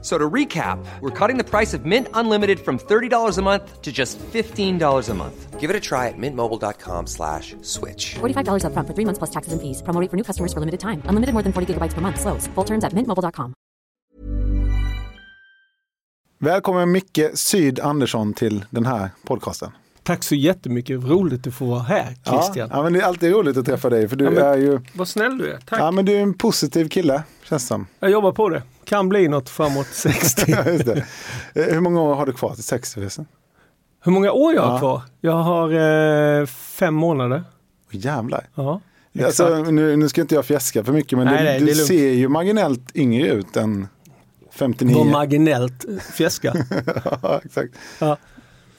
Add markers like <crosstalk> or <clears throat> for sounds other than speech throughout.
So to recap, we're cutting the price of Mint Unlimited from $30 a month to just $15 a month. Give it a try at mintmobile.com slash switch. $45 upfront for three months plus taxes and fees. Promo rate for new customers for limited time. Unlimited more than 40 gigabytes per month. Slows. Full terms at mintmobile.com. Välkommen Micke Syd Andersson till den här podcasten. Tack så jättemycket, roligt att få vara här Christian. Ja, ja, men det är alltid roligt att träffa dig för du Ja, men- är ju Vad snäll du är, tack. ja, men du är en positiv kille, känns som. Jag jobbar på det, kan bli något framåt 60. <laughs> Ja, just det. Eh, Hur många år har du kvar till 60 förresten? Hur många år jag har Ja. kvar? Jag har eh, fem månader. Jävlar. Ja, Alltså, nu, nu ska inte jag fjäska för mycket men Nej, du, nej, du ser ju marginellt yngre ut än 59. Var marginellt fjäska. <laughs> ja, exakt. Ja.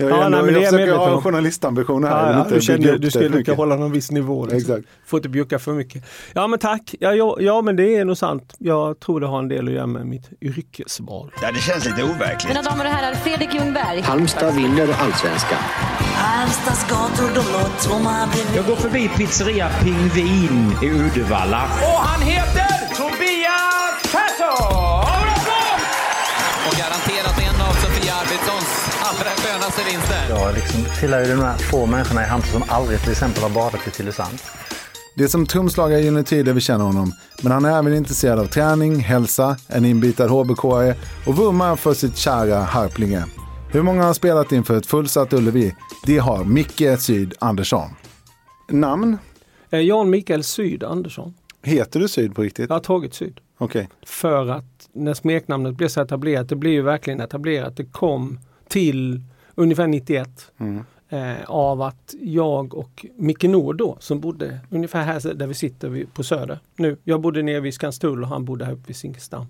Jag, Ja, ändå, nej, men det är jag jag försöker ha om. journalistambitioner här. Ja, ja, inte du upp du skulle kan hålla någon viss nivå. Liksom. Exakt. Får inte bjucka för mycket. Ja men tack, ja, ja, ja men det är nog sant. Jag tror det har en del att göra med mitt yrkesval. Ja, det känns lite overkligt. Mina damer och herrar, Fredrik Ljungberg. Halmstad vinner allsvenskan. Halmstads gator de låter tomma Jag går förbi pizzeria Pingvin i Uddevalla. Och han heter skönaste vinster. Jag liksom tillhör ju de här få människorna i Halmstad som aldrig till exempel har badat i Tylösand. Det är som trumslagare genom tider vi känner honom. Men han är även intresserad av träning, hälsa, en inbitad hbk och vurmar för sitt kära Harplinge. Hur många har spelat inför ett fullsatt Ullevi? Det har Micke Syd Andersson. Namn? Eh, Jan Mikael Syd Andersson. Heter du Syd på riktigt? Jag har tagit Syd. Okej. för att när smeknamnet blev så etablerat, det blev ju verkligen etablerat. Det kom till ungefär 91 eh, av att jag och Micke Nord då, som bodde ungefär här där vi sitter på Söder nu. Jag bodde nere vid Skanstull och han bodde här uppe vid Zinkensdamm.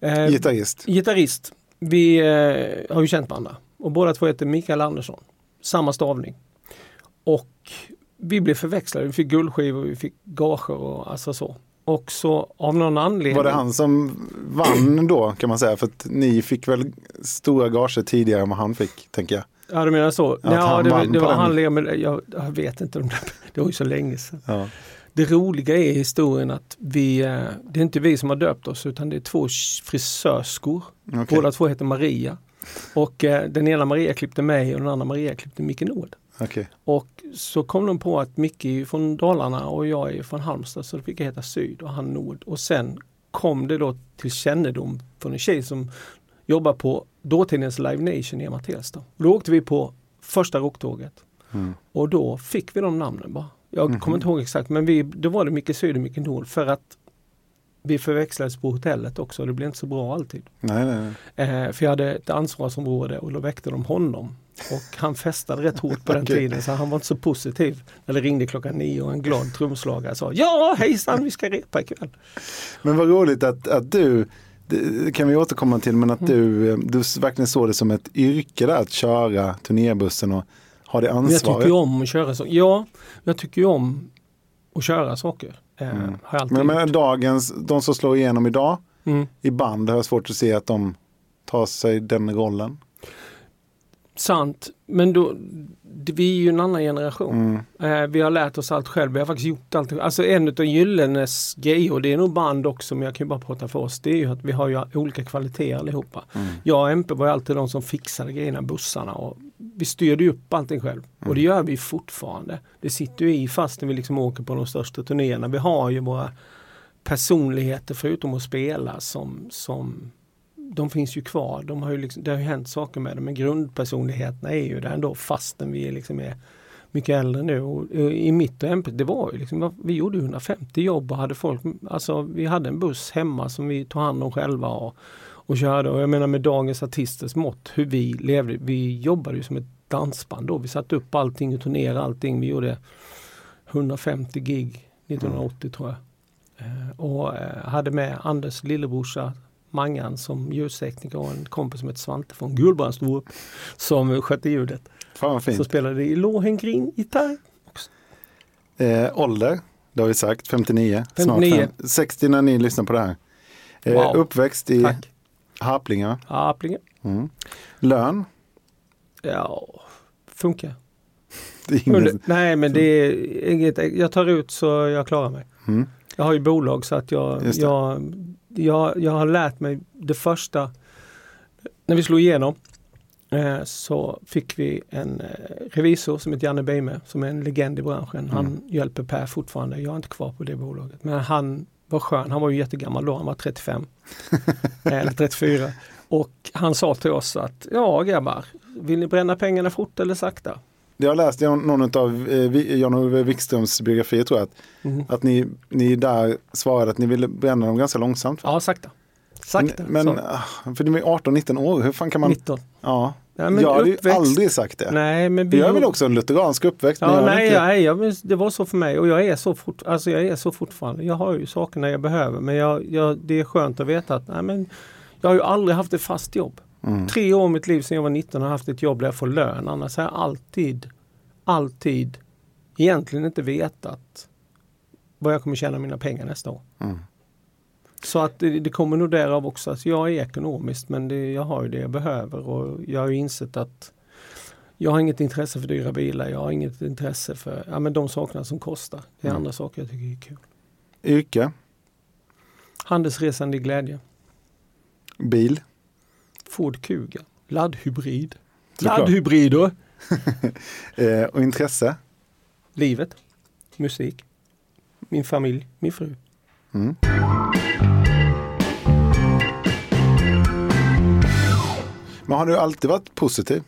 Eh, Gitarrist? gitarrist. Vi eh, har ju känt varandra och båda två heter Mikael Andersson. Samma stavning. Och vi blev förväxlade. Vi fick guldskivor, vi fick gager och alltså så. Och så av någon anledning. Var det han som vann då kan man säga? För att ni fick väl stora gager tidigare än vad han fick, tänker jag. Ja du menar så? Att ja, han det, det var lever med, jag, jag vet inte om det, <laughs> det var ju så länge sedan. Ja. Det roliga är i historien att vi, eh, det är inte vi som har döpt oss utan det är två frisörskor. Okej. Båda två heter Maria. Och eh, den ena Maria klippte mig och den andra Maria klippte Micke Nord. Okej. Och så kom de på att Micke är från Dalarna och jag är från Halmstad så då fick jag heta Syd och han Nord. Och sen kom det då till kännedom från en tjej som jobbar på dåtidens Live Nation i Emma Tensta. Då åkte vi på första rocktåget och då fick vi de namnen bara. Jag kommer inte ihåg exakt men vi, då var det Micke Syd och Micke Nord för att vi förväxlades på hotellet också. Det blev inte så bra alltid. Nej, nej, nej. Eh, för jag hade ett ansvarsområde och då väckte de honom. Och han festade rätt hårt på den Okej. tiden så han var inte så positiv. När det ringde klockan nio och en glad trumslagare sa Ja hejsan vi ska repa ikväll. Men vad roligt att, att du, det kan vi återkomma till, men Mm. att du, du verkligen såg det som ett yrke där att köra turnébussen och ha det Men jag ansvaret. tycker ju om att köra så. Ja, jag tycker ju om att köra saker. Eh, Har jag alltid Mm. men, men dagens, de som slår igenom idag Mm. i band har jag svårt att se att de tar sig den rollen. Sant, men då, vi är ju en annan generation. Mm. Eh, vi har lärt oss allt själv. Vi har faktiskt gjort allt. Alltså en av Gyllenes grejer, och det är nog band också, men jag kan ju bara prata för oss. Det är ju att vi har ju olika kvaliteter allihopa. Jag och MP var ju alltid de som fixade grejerna, bussarna. Och vi styrde upp allting själv. Och det gör vi fortfarande. Det sitter ju i fast när vi liksom åker på de största turnéerna. Vi har ju våra personligheter förutom att spela som, som de finns ju kvar. De har ju liksom, det har ju hänt saker med dem men grundpersonligheterna är ju där ändå fastän vi är liksom är mycket äldre nu. Och eh, I mitt och MP, det var ju liksom, vi gjorde 150 jobb och hade folk, alltså vi hade en buss hemma som vi tog hand om själva och, och körde. Och jag menar med dagens artisters mått, hur vi levde, vi jobbade ju som ett dansband då. Vi satte upp allting och turnerade allting. Vi gjorde 150 gig 1980 tror jag. Eh, och eh, hade med Anders lillebrorsa Mangan som ljustekniker och en kompis som heter Svante från Gullbrandsstorp som skötte ljudet. Fan vad Som fint. spelade i Lohengrin gitarr. Eh, ålder, det har vi sagt, 59. 59. Snart fem, 60 när ni lyssnar på det här. Eh, Wow. Uppväxt i Tack. Harplinge. Aplinge. Mm. Lön? Ja, funkar. Under, nej men det är inget, jag tar ut så jag klarar mig. Mm. Jag har ju bolag så att jag, jag, jag, jag har lärt mig det första, när vi slog igenom eh, så fick vi en eh, revisor som heter Janne Beime som är en legend i branschen. Han Mm. hjälper Per fortfarande. Jag är inte kvar på det bolaget. Men han var skön. Han var ju jättegammal då. Han var 35. <laughs> eller 34. Och han sa till oss att ja grabbar, vill ni bränna pengarna fort eller sakta? Jag har läst i någon av eh, Jan-Ove Wikströms biografier tror jag att, Mhm. att ni, ni där svarade att ni ville bränna dem ganska långsamt. Ja, sakta. Sakta. Men, så. ah, för du är 18-19 år, hur fan kan man? 19. Ja, Nej, men jag hade ju aldrig sagt det. Nej, men vi... Jag är väl också en lutheransk uppväxt. men Ja, nej, inte- nej jag, men det var så för mig och jag är så, fort, alltså jag är så fortfarande. Jag har ju sakerna jag behöver men jag, jag, det är skönt att veta att nej, men jag har ju aldrig haft ett fast jobb. Mm. Tre år i mitt liv sedan jag var 19 har haft ett jobb där jag får lön. Annars har jag alltid, alltid egentligen inte vetat vad jag kommer tjäna mina pengar nästa år. Mm. Så att det, det kommer nog därav också. Alltså jag är ekonomiskt men det, jag har ju det jag behöver och jag har ju insett att jag har inget intresse för dyra bilar. Jag har inget intresse för ja, men de sakerna som kostar. Det är Mm. andra saker jag tycker är kul. Yrke, Handelsresande i glädje. bil, Ford Kuga. Laddhybrid. Såklart. Laddhybrider. <laughs> eh, och intresse. Livet. Musik. Min familj. Min fru. Mm. Men har du alltid varit positiv?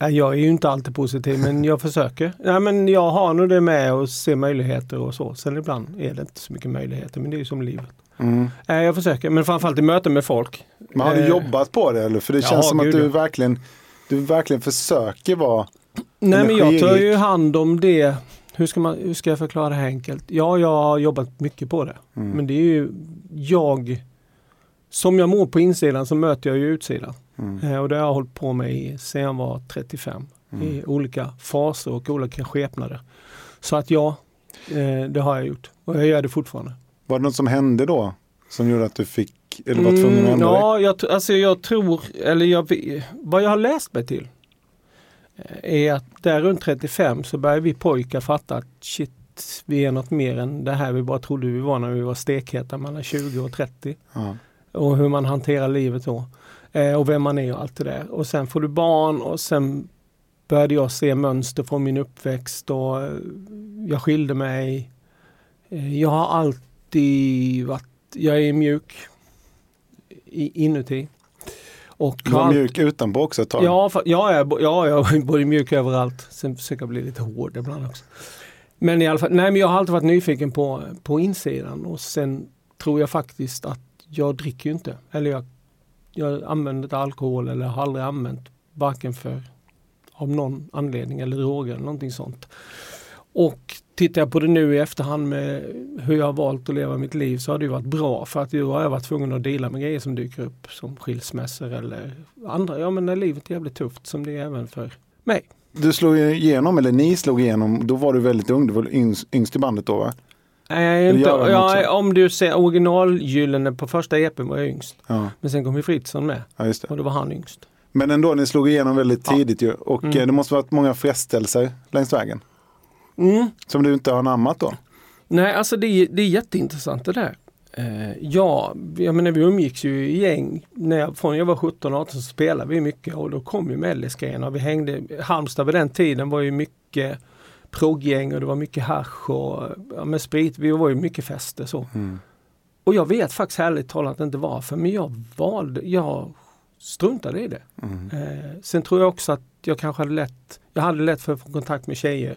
Nej, Jag är ju inte alltid positiv men jag försöker. Ja, men jag har nog det med att se möjligheter och så. Sen ibland är det inte så mycket möjligheter men det är ju som livet. Mm. Nej, jag försöker men framförallt i möten med folk. Men har du Eh, jobbat på det? Eller? För det ja, känns som att du verkligen, du verkligen försöker vara Nej men jag tar ju hand om det. Hur ska, man, hur ska jag förklara det här enkelt? Ja, jag har jobbat mycket på det. Mm. Men det är ju jag. Som jag mår på insidan så möter jag ju utsidan. Mm. Eh, och det har jag hållit på med sedan jag var 35. Mm. I olika faser och olika skepnader. Så att ja, eh, det har jag gjort. Och jag gör det fortfarande. Var det något som hände då? Som gjorde att du fick, eller var tvungen att ändra dig? Mm, ja, jag, alltså jag tror, eller jag, vad jag har läst mig till eh, är att där runt 35 så börjar vi pojkar fatta att shit, vi är något mer än det här vi bara trodde vi var när vi var stekheta mellan 20 och 30. Ja. Och hur man hanterar livet då. Eh, och vem man är och allt det där. Och sen får du barn och sen började jag se mönster från min uppväxt och eh, jag skilde mig. Jag har alltid varit, jag är mjuk i, inuti. Och Du var har all- mjuk utanpå också ett tag. Ja, fa- ja, jag, ja, jag är både mjuk överallt. Sen försöker jag bli lite hård ibland också. Men i alla fall, nej men jag har alltid varit nyfiken på, på insidan och sen tror jag faktiskt att jag dricker ju inte. Eller jag, jag använder inte alkohol eller har aldrig använt varken för av någon anledning eller droger eller någonting sånt. Och tittar jag på det nu i efterhand med hur jag har valt att leva mitt liv så har det varit bra för att då har jag varit tvungen att dela med grejer som dyker upp som skilsmässor eller andra. Ja men när livet är jävligt tufft som det är även för mig. Du slog igenom, eller ni slog igenom, då var du väldigt ung, du var yngst, i bandet då va? Nej, inte, ja, om du ser originalgyllene på första EPn var jag yngst. Ja, Men sen kom ju Fritzson med ja det. och då var han yngst. Men ändå, ni slog igenom väldigt Ja. tidigt ju. Och Mm. eh, det måste varit många frestelser längs vägen. Mm. Som du inte har anammat då. Nej, alltså det, är- det är jätteintressant det där. Eh, ja, jag menar vi umgicks ju i gäng. När jag, från jag var 17-18 så spelade vi mycket och då kom ju mellisgrejerna. Vi hängde, Halmstad vid den tiden var ju mycket progggäng och det var mycket hasch och ja, med sprit. Vi var ju mycket fester så. Mm. Och jag vet faktiskt ärligt talat inte varför men jag valde, jag struntade i det. Mm. Eh, sen tror jag också att jag kanske hade lätt, jag hade lätt för att få kontakt med tjejer.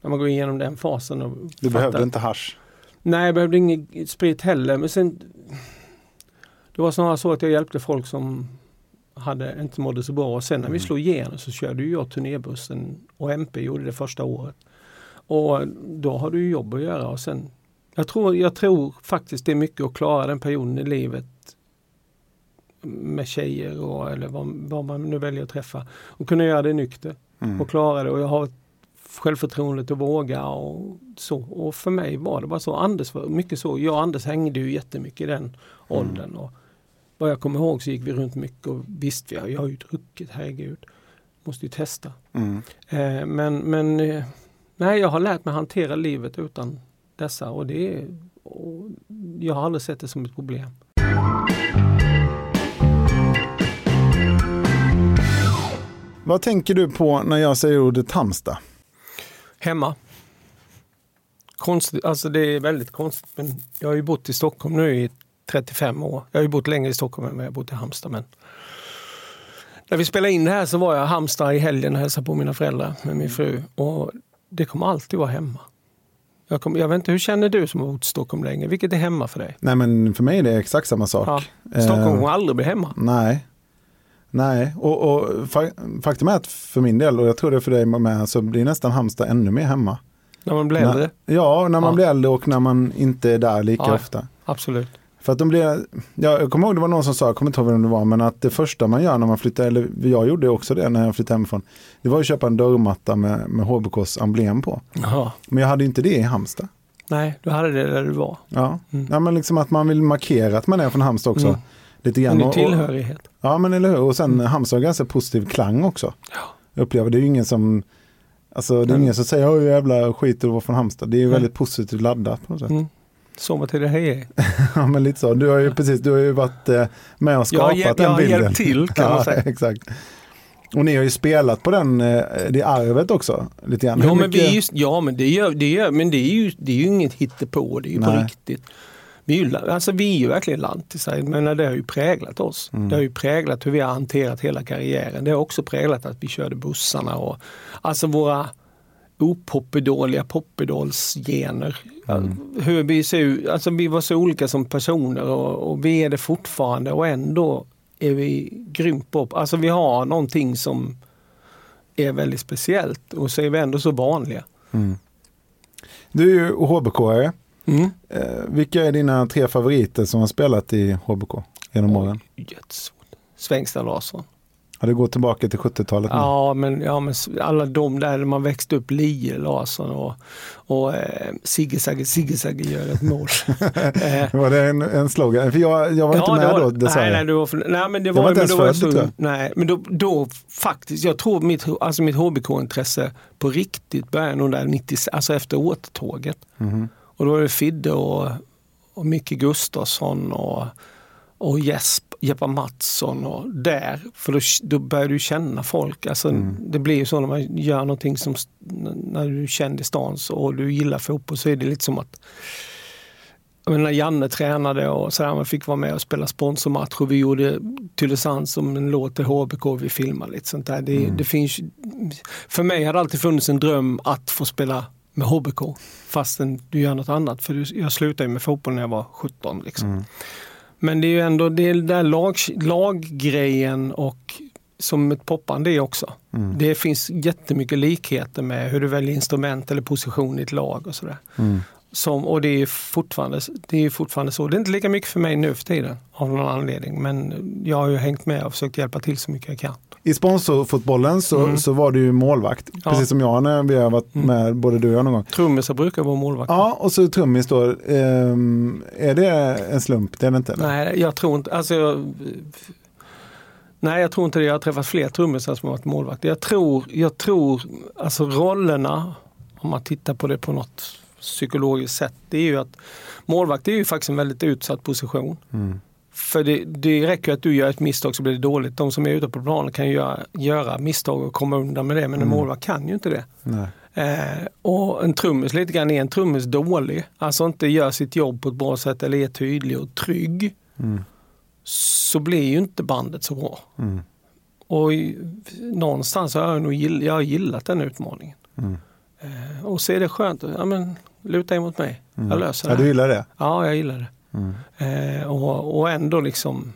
När man går igenom den fasen. Och Du fattar- behövde inte hasch. Nej, jag behövde ingen sprit heller. Men sen Det var snarare så att jag hjälpte folk som hade, inte mådde så bra. Och sen när vi Mm. slog igenom så körde jag turnébussen och MP gjorde det första året. Och då har du jobb att göra och sen jag tror, jag tror faktiskt det är mycket att klara den perioden i livet med tjejer och, eller vad, vad man nu väljer att träffa och kunna göra det nykter Mm. och klara det. Och jag har självförtroendet att våga och så. Och för mig var det bara så. Anders var mycket så. Jag och Anders hängde ju jättemycket i den åldern. Och vad jag kommer ihåg så gick vi runt mycket och visst, jag, jag har ju druckit, herregud. Måste ju testa. Mm. Eh, men men eh, nej, jag har lärt mig hantera livet utan dessa och det är, och jag har aldrig sett det som ett problem. Vad tänker du på när jag säger ordet Halmstad? Hemma. Konstigt, alltså det är väldigt konstigt men jag har ju bott i Stockholm nu i 35 år. Jag har ju bott längre i Stockholm än vad jag har bott i Halmstad. Men när vi spelade in det här så var jag i Halmstad i helgen och hälsade på mina föräldrar med min fru. Och det kommer alltid vara hemma. Jag, kom, jag vet inte, hur känner du som har bott i Stockholm länge? Vilket är hemma för dig? Nej men för mig är det exakt samma sak. Ja, Stockholm Eh, kommer aldrig bli hemma. Nej. Nej, och, och fa- faktum är att för min del, och jag tror det är för dig med, så blir nästan Halmstad ännu mer hemma. När man blir äldre? Ja, när man Ja. blir äldre och när man inte är där lika Ja. ofta. Absolut. För att de blir, ja, jag kommer ihåg det var någon som sa, jag kommer inte ihåg vem det var, men att det första man gör när man flyttar, eller jag gjorde också det när jag flyttade hemifrån, det var att köpa en dörrmatta med, med HBKs emblem på. Jaha. Men jag hade inte det i Halmstad. Nej, du hade det där du var. Ja, ja men liksom att man vill markera att man är från Halmstad också. Mm. Lite grann. och- tillhörighet. Ja, men eller hur. Och sen Halmstad har ganska positiv klang också. Jag upplever, det är ju ingen som, alltså det är Mm. ingen som säger, oj jävla skit att vara från Halmstad. Det är ju Nej. väldigt positivt laddat på något sätt. Mm. Sommar till det hej. <laughs> Ja, men lite så. Du har ju precis, du har ju varit eh, med och Jag har skapat hjälpt- den jag har bilden. hjälpt till, kan man <laughs> ja, säga. Exakt. Och ni har ju spelat på den, eh, det arvet också. Lite grann. Ja men, vi mycket- just, ja, men, det, gör, det, gör, men det, är ju, det är ju inget hittepå, det är ju på Nej. riktigt. Vi är, ju, alltså, vi är ju verkligen lantisar, men det har ju präglat oss. Mm. Det har ju präglat hur vi har hanterat hela karriären. Det har också präglat att vi körde bussarna och alltså våra opoppedåliga poppedolsgener. Mm. Hur vi, ser, ut- alltså, vi var så olika som personer och, och vi är det fortfarande och ändå är vi grymt pop. Alltså vi har någonting som är väldigt speciellt och så är vi ändå så vanliga. Mm. Du är ju HBK-are. Mm. Eh, vilka är dina tre favoriter som har spelat i HBK genom åren? Jättesvårt. Svängsta Larsson. Ja, det går tillbaka till 70-talet nu. Ja men, ja, men alla de där man växte upp, Lie Larsson och, och eh, Sigge Sagge Sigge Sagge gör ett mål. <laughs> eh, Var det en, en slogan? För jag, jag var inte Ja, med det var, då, sa nej, nej, du var för, nej, men det Jag var, var inte ens var född, tror jag. Nej, men då, då faktiskt, jag tror mitt, alltså mitt HBK-intresse på riktigt började nog där 90, alltså efter återtåget. Mhm. Och då var det Fidde och, och Micke Gustafsson och, och Jesp, Jeppa Mattsson och där. För då, då börjar du känna folk. Alltså, Mm. Det blir ju så när man gör någonting som när du är känd i stan och du gillar fotboll så är det lite som att menar, när Janne tränade och så där, man fick vara med och spela sponsormatch och vi gjorde Tylösand som en låt till HBK vi filmade lite sånt där. Det, det finns, för mig har det alltid funnits en dröm att få spela med HBK fastän du gör något annat. För jag slutade med fotboll när jag var 17. Liksom. Men det är ju ändå det är där lag, laggrejen och som ett popband det också. Det finns jättemycket likheter med hur du väljer instrument eller position i ett lag och sådär. Som, och det är, fortfarande, det är fortfarande så. Det är inte lika mycket för mig nu för tiden av någon anledning. Men jag har ju hängt med och försökt hjälpa till så mycket jag kan. I sponsorfotbollen så, Mm. så var du ju målvakt. Ja. Precis som jag när vi har varit med, både du och jag någon gång. Trummisar brukar vara målvakt. Ja, och så trummis då. Ehm, är det en slump? Det är det inte? eller? Nej, jag tror inte, alltså jag, Nej, jag tror inte det. Jag har träffat fler trummisar som har varit målvakter. Jag tror, jag tror, alltså rollerna, om man tittar på det på något psykologiskt sätt, det är ju att målvakt är ju faktiskt en väldigt utsatt position. Mm. För det, det räcker att du gör ett misstag så blir det dåligt. De som är ute på planen kan ju göra, göra misstag och komma undan med det, men en målvakt kan ju inte det. Eh, och en trummis lite grann är en trummis dålig, alltså inte gör sitt jobb på ett bra sätt eller är tydlig och trygg, Mm. så blir ju inte bandet så bra. Mm. Och någonstans har jag nog gill, jag har gillat den utmaningen. Mm. Eh, och så är det skönt, ja, men, luta in mot mig, jag löser Ja, det du här. gillar det? Ja, jag gillar det. Mm. Eh, och, och ändå liksom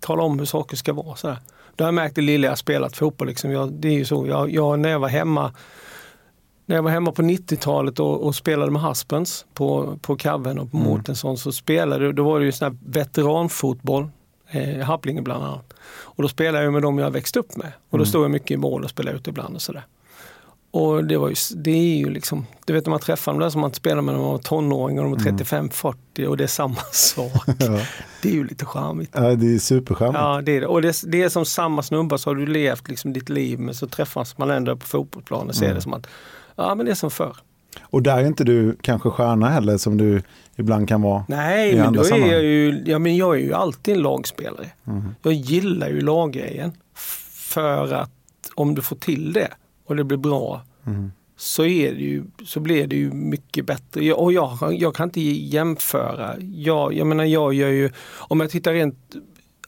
tala om hur saker ska vara. Sådär. Det har jag märkt det lilla jag spelat fotboll. Liksom. Jag, det är ju så, jag, jag, när jag var hemma när jag var hemma på 90-talet och, och spelade med Haspens på, på Kaven och på Mm. Mårtensson så spelade, då var det ju sån här veteranfotboll, eh, Happlinge bland annat. Och då spelade jag med dem jag växt upp med. Och då Mm. stod jag mycket i mål och spelade ut ibland och sådär. Och det, var ju, det är ju liksom, du vet när man träffar dem där som man spelar med när man var tonåring och de var 35-40 och det är samma <laughs> sak. Ja. Det är ju lite charmigt. Ja, det är supercharmigt. Ja, det är det. Och det, det är som samma snubbar så har du levt liksom ditt liv men så träffas man ändå på fotbollsplanen och ser Mm. det som att ja men det är som förr. Och där är inte du kanske stjärna heller som du ibland kan vara Nej, men då är sammanhang. jag ju, ja, men jag är ju alltid en lagspelare. Mm. Jag gillar ju laggrejen. För att om du får till det och det blir bra Mm. så, är det ju, så blir det ju mycket bättre. Jag, och jag, jag kan inte jämföra. Jag, jag menar jag gör ju, om jag tittar rent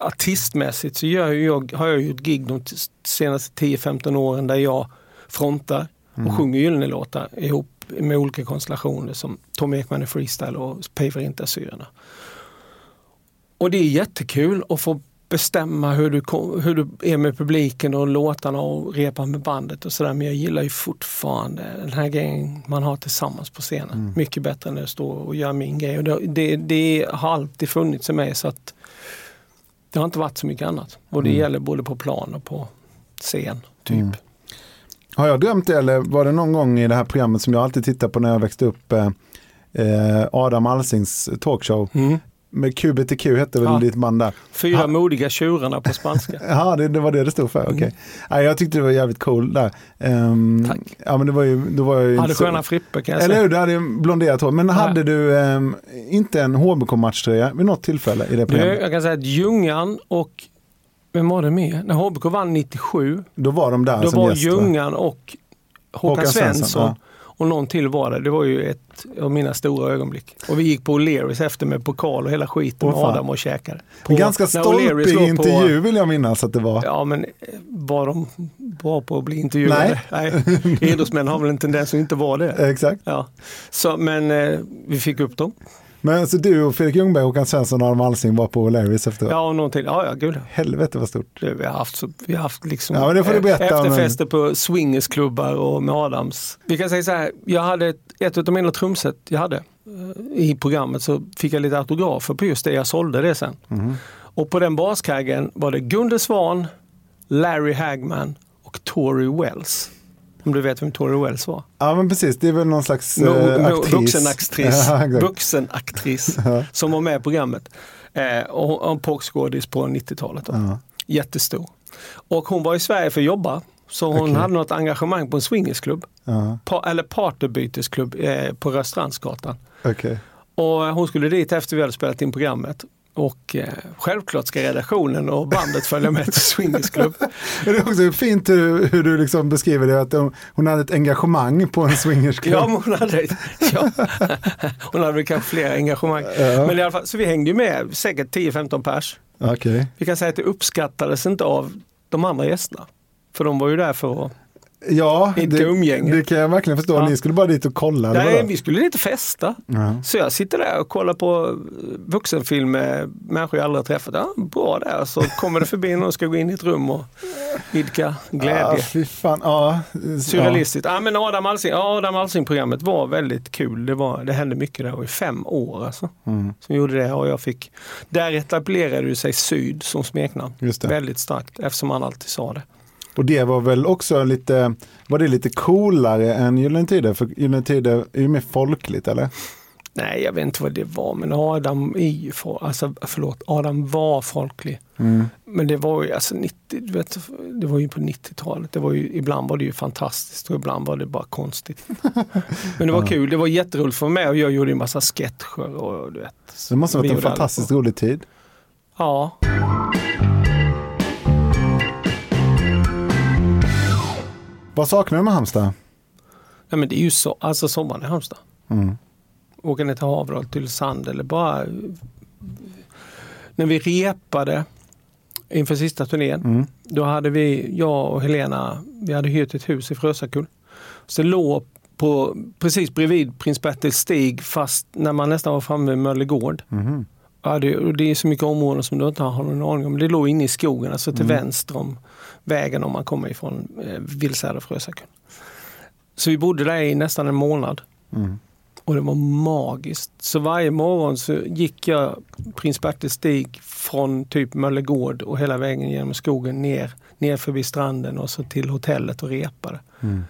artistmässigt så gör jag, har jag ju ett gig de senaste 10-15 åren där jag frontar och Mm. sjunger Gyllene-låtar ihop med olika konstellationer som Tom Ekman i Freestyle och Paver inte syrorna. Och det är jättekul att få bestämma hur du, kom- hur du är med publiken och låtarna och repa med bandet och sådär. Men jag gillar ju fortfarande den här grejen man har tillsammans på scenen. Mycket bättre än att stå och göra min grej. Och det, det, det har alltid funnits i mig så att det har inte varit så mycket annat. Och det gäller både på plan och på scen. Typ. Har jag drömt det eller var det någon gång i det här programmet som jag alltid tittar på när jag växte upp, eh, eh, Adam Alsings talkshow. Mm. Med QBTQ hette väl Ja. ditt band där. Fyra Ha- modiga tjurarna på spanska. <laughs> Ja, det, det var det det stod för. Okej. Nej, jag tyckte det var jävligt cool där. Ehm, Tack. Ja, men det var ju, då var jag ju Hade så- sköna frippor kan jag Eller säga. hur, du hade blonderat hår. Men hade du ehm, inte en HBK-matchtröja vid något tillfälle i det Du, programmet? jag kan säga att Ljungan och vem var det mer? När HBK vann 97 Då var de där Då som var gäst, va? Ljungan och Håkan, Håkan Svensson, Svensson ja. Och någon till var det. Det var ju ett av mina stora ögonblick. Och vi gick på O'Learys efter med pokal och hela skiten Åh, med. Adam och käkade. På- ganska stolpig intervju vill jag minnas att det var. Ja men eh, var de bra på att bli intervjuade? Nej. Nej. Idrottsmän har väl en tendens att inte vara det. <laughs> Exakt. Ja. Så, men eh, vi fick upp dem. Men så du och Fredrik Ljungberg, Håkan Svensson och Adam Alsing var på Larrys efteråt? Ja, och någon till. Ja, ja, gud. Helvete vad stort. Det, vi har haft, så, vi har haft liksom Ja, men det får du berätta efterfester på swingersklubbar och med Adams. Vi kan säga så här, jag hade ett, ett av mina trumset jag hade eh, i programmet så fick jag lite autografer på just det, jag sålde det sen. Mhm. Och på den baskaggen var det Gunde Svan, Larry Hagman och Tori Wells. Om du vet vem Tori Wells var? Ja men precis, det är väl någon slags Mo- eh, aktris. Vuxenaktris, <laughs> <laughs> Ja, som var med i programmet. Eh, och en popskådis på 90-talet. Då. Ja. Jättestor. Och hon var i Sverige för att jobba. Så hon Okej. hade något engagemang på en swingersklubb. Ja, Pa, eller partybytesklubb eh, på Rörstrandsgatan. okej. Och hon skulle dit efter vi hade spelat in programmet. Och eh, självklart ska redaktionen och bandet följa med till swingersklubb. Men <laughs> Det är också fint hur, hur du liksom beskriver det, att hon, hon hade ett engagemang på en swingersklubb. Ja, men hon hade, ja. <laughs> hon hade väl kanske fler engagemang. Ja. Men i alla fall, så vi hängde ju med säkert 10-15 pers. Okej. Vi kan säga att det uppskattades inte av de andra gästerna. För de var ju där för att... Ja, Inte det, umgänge. det kan jag verkligen förstå. Ja. Ni skulle bara dit och kolla. Nej, vi skulle dit och festa. Ja. Så jag sitter där och kollar på vuxenfilm med människor jag aldrig har träffat. Ja, bra där. Så kommer det förbi någon och ska gå in i ett rum och idka Ja, glädje. fy fan. Ja, Surrealistiskt. Ja, men Adam Alsing, ja, Adam Alsing-programmet var väldigt kul. Det, var, det hände mycket där och i fem år alltså. Mm. Som gjorde det och jag fick... Där etablerade det sig Syd som smeknamn. Väldigt starkt eftersom han alltid sa det. Och det var väl också lite, var det lite coolare än Gyllene Tider? För Gyllene Tider är ju mer folkligt eller? Nej, jag vet inte vad det var, men Adam är ju for, alltså, förlåt, Adam var folklig. Mm. Men det var ju alltså 90, du vet, det var ju på 90-talet. Det var ju, ibland var det ju fantastiskt och ibland var det bara konstigt. <laughs> Men det var kul, det var jätteroligt för mig och jag gjorde en massa sketcher och du vet. Det måste ha varit en fantastiskt rolig tid. Ja. Vad saknar du med Halmstad? Nej, men det är ju så, alltså sommaren i Halmstad. Mm. Åka ner till Haverö, till Sand eller bara när vi repade inför sista turnén. Mm. Då hade vi, jag och Helena, vi hade hyrt ett hus i Frösakull. Så det låg på, precis bredvid Prins Bertils stig fast när man nästan var framme vid Möllegård. Mhm. Ja, det, det är så mycket områden som du inte har någon aning om. Det låg inne i skogen, alltså till Mm. vänster om vägen om man kommer ifrån eh, Villsäder och Frösakull. Så vi bodde där i nästan en månad. Mm. Och det var magiskt. Så varje morgon så gick jag Prins Bertils stig från typ Möllegård och hela vägen genom skogen ner, ner förbi stranden och så till hotellet och repade. Mm.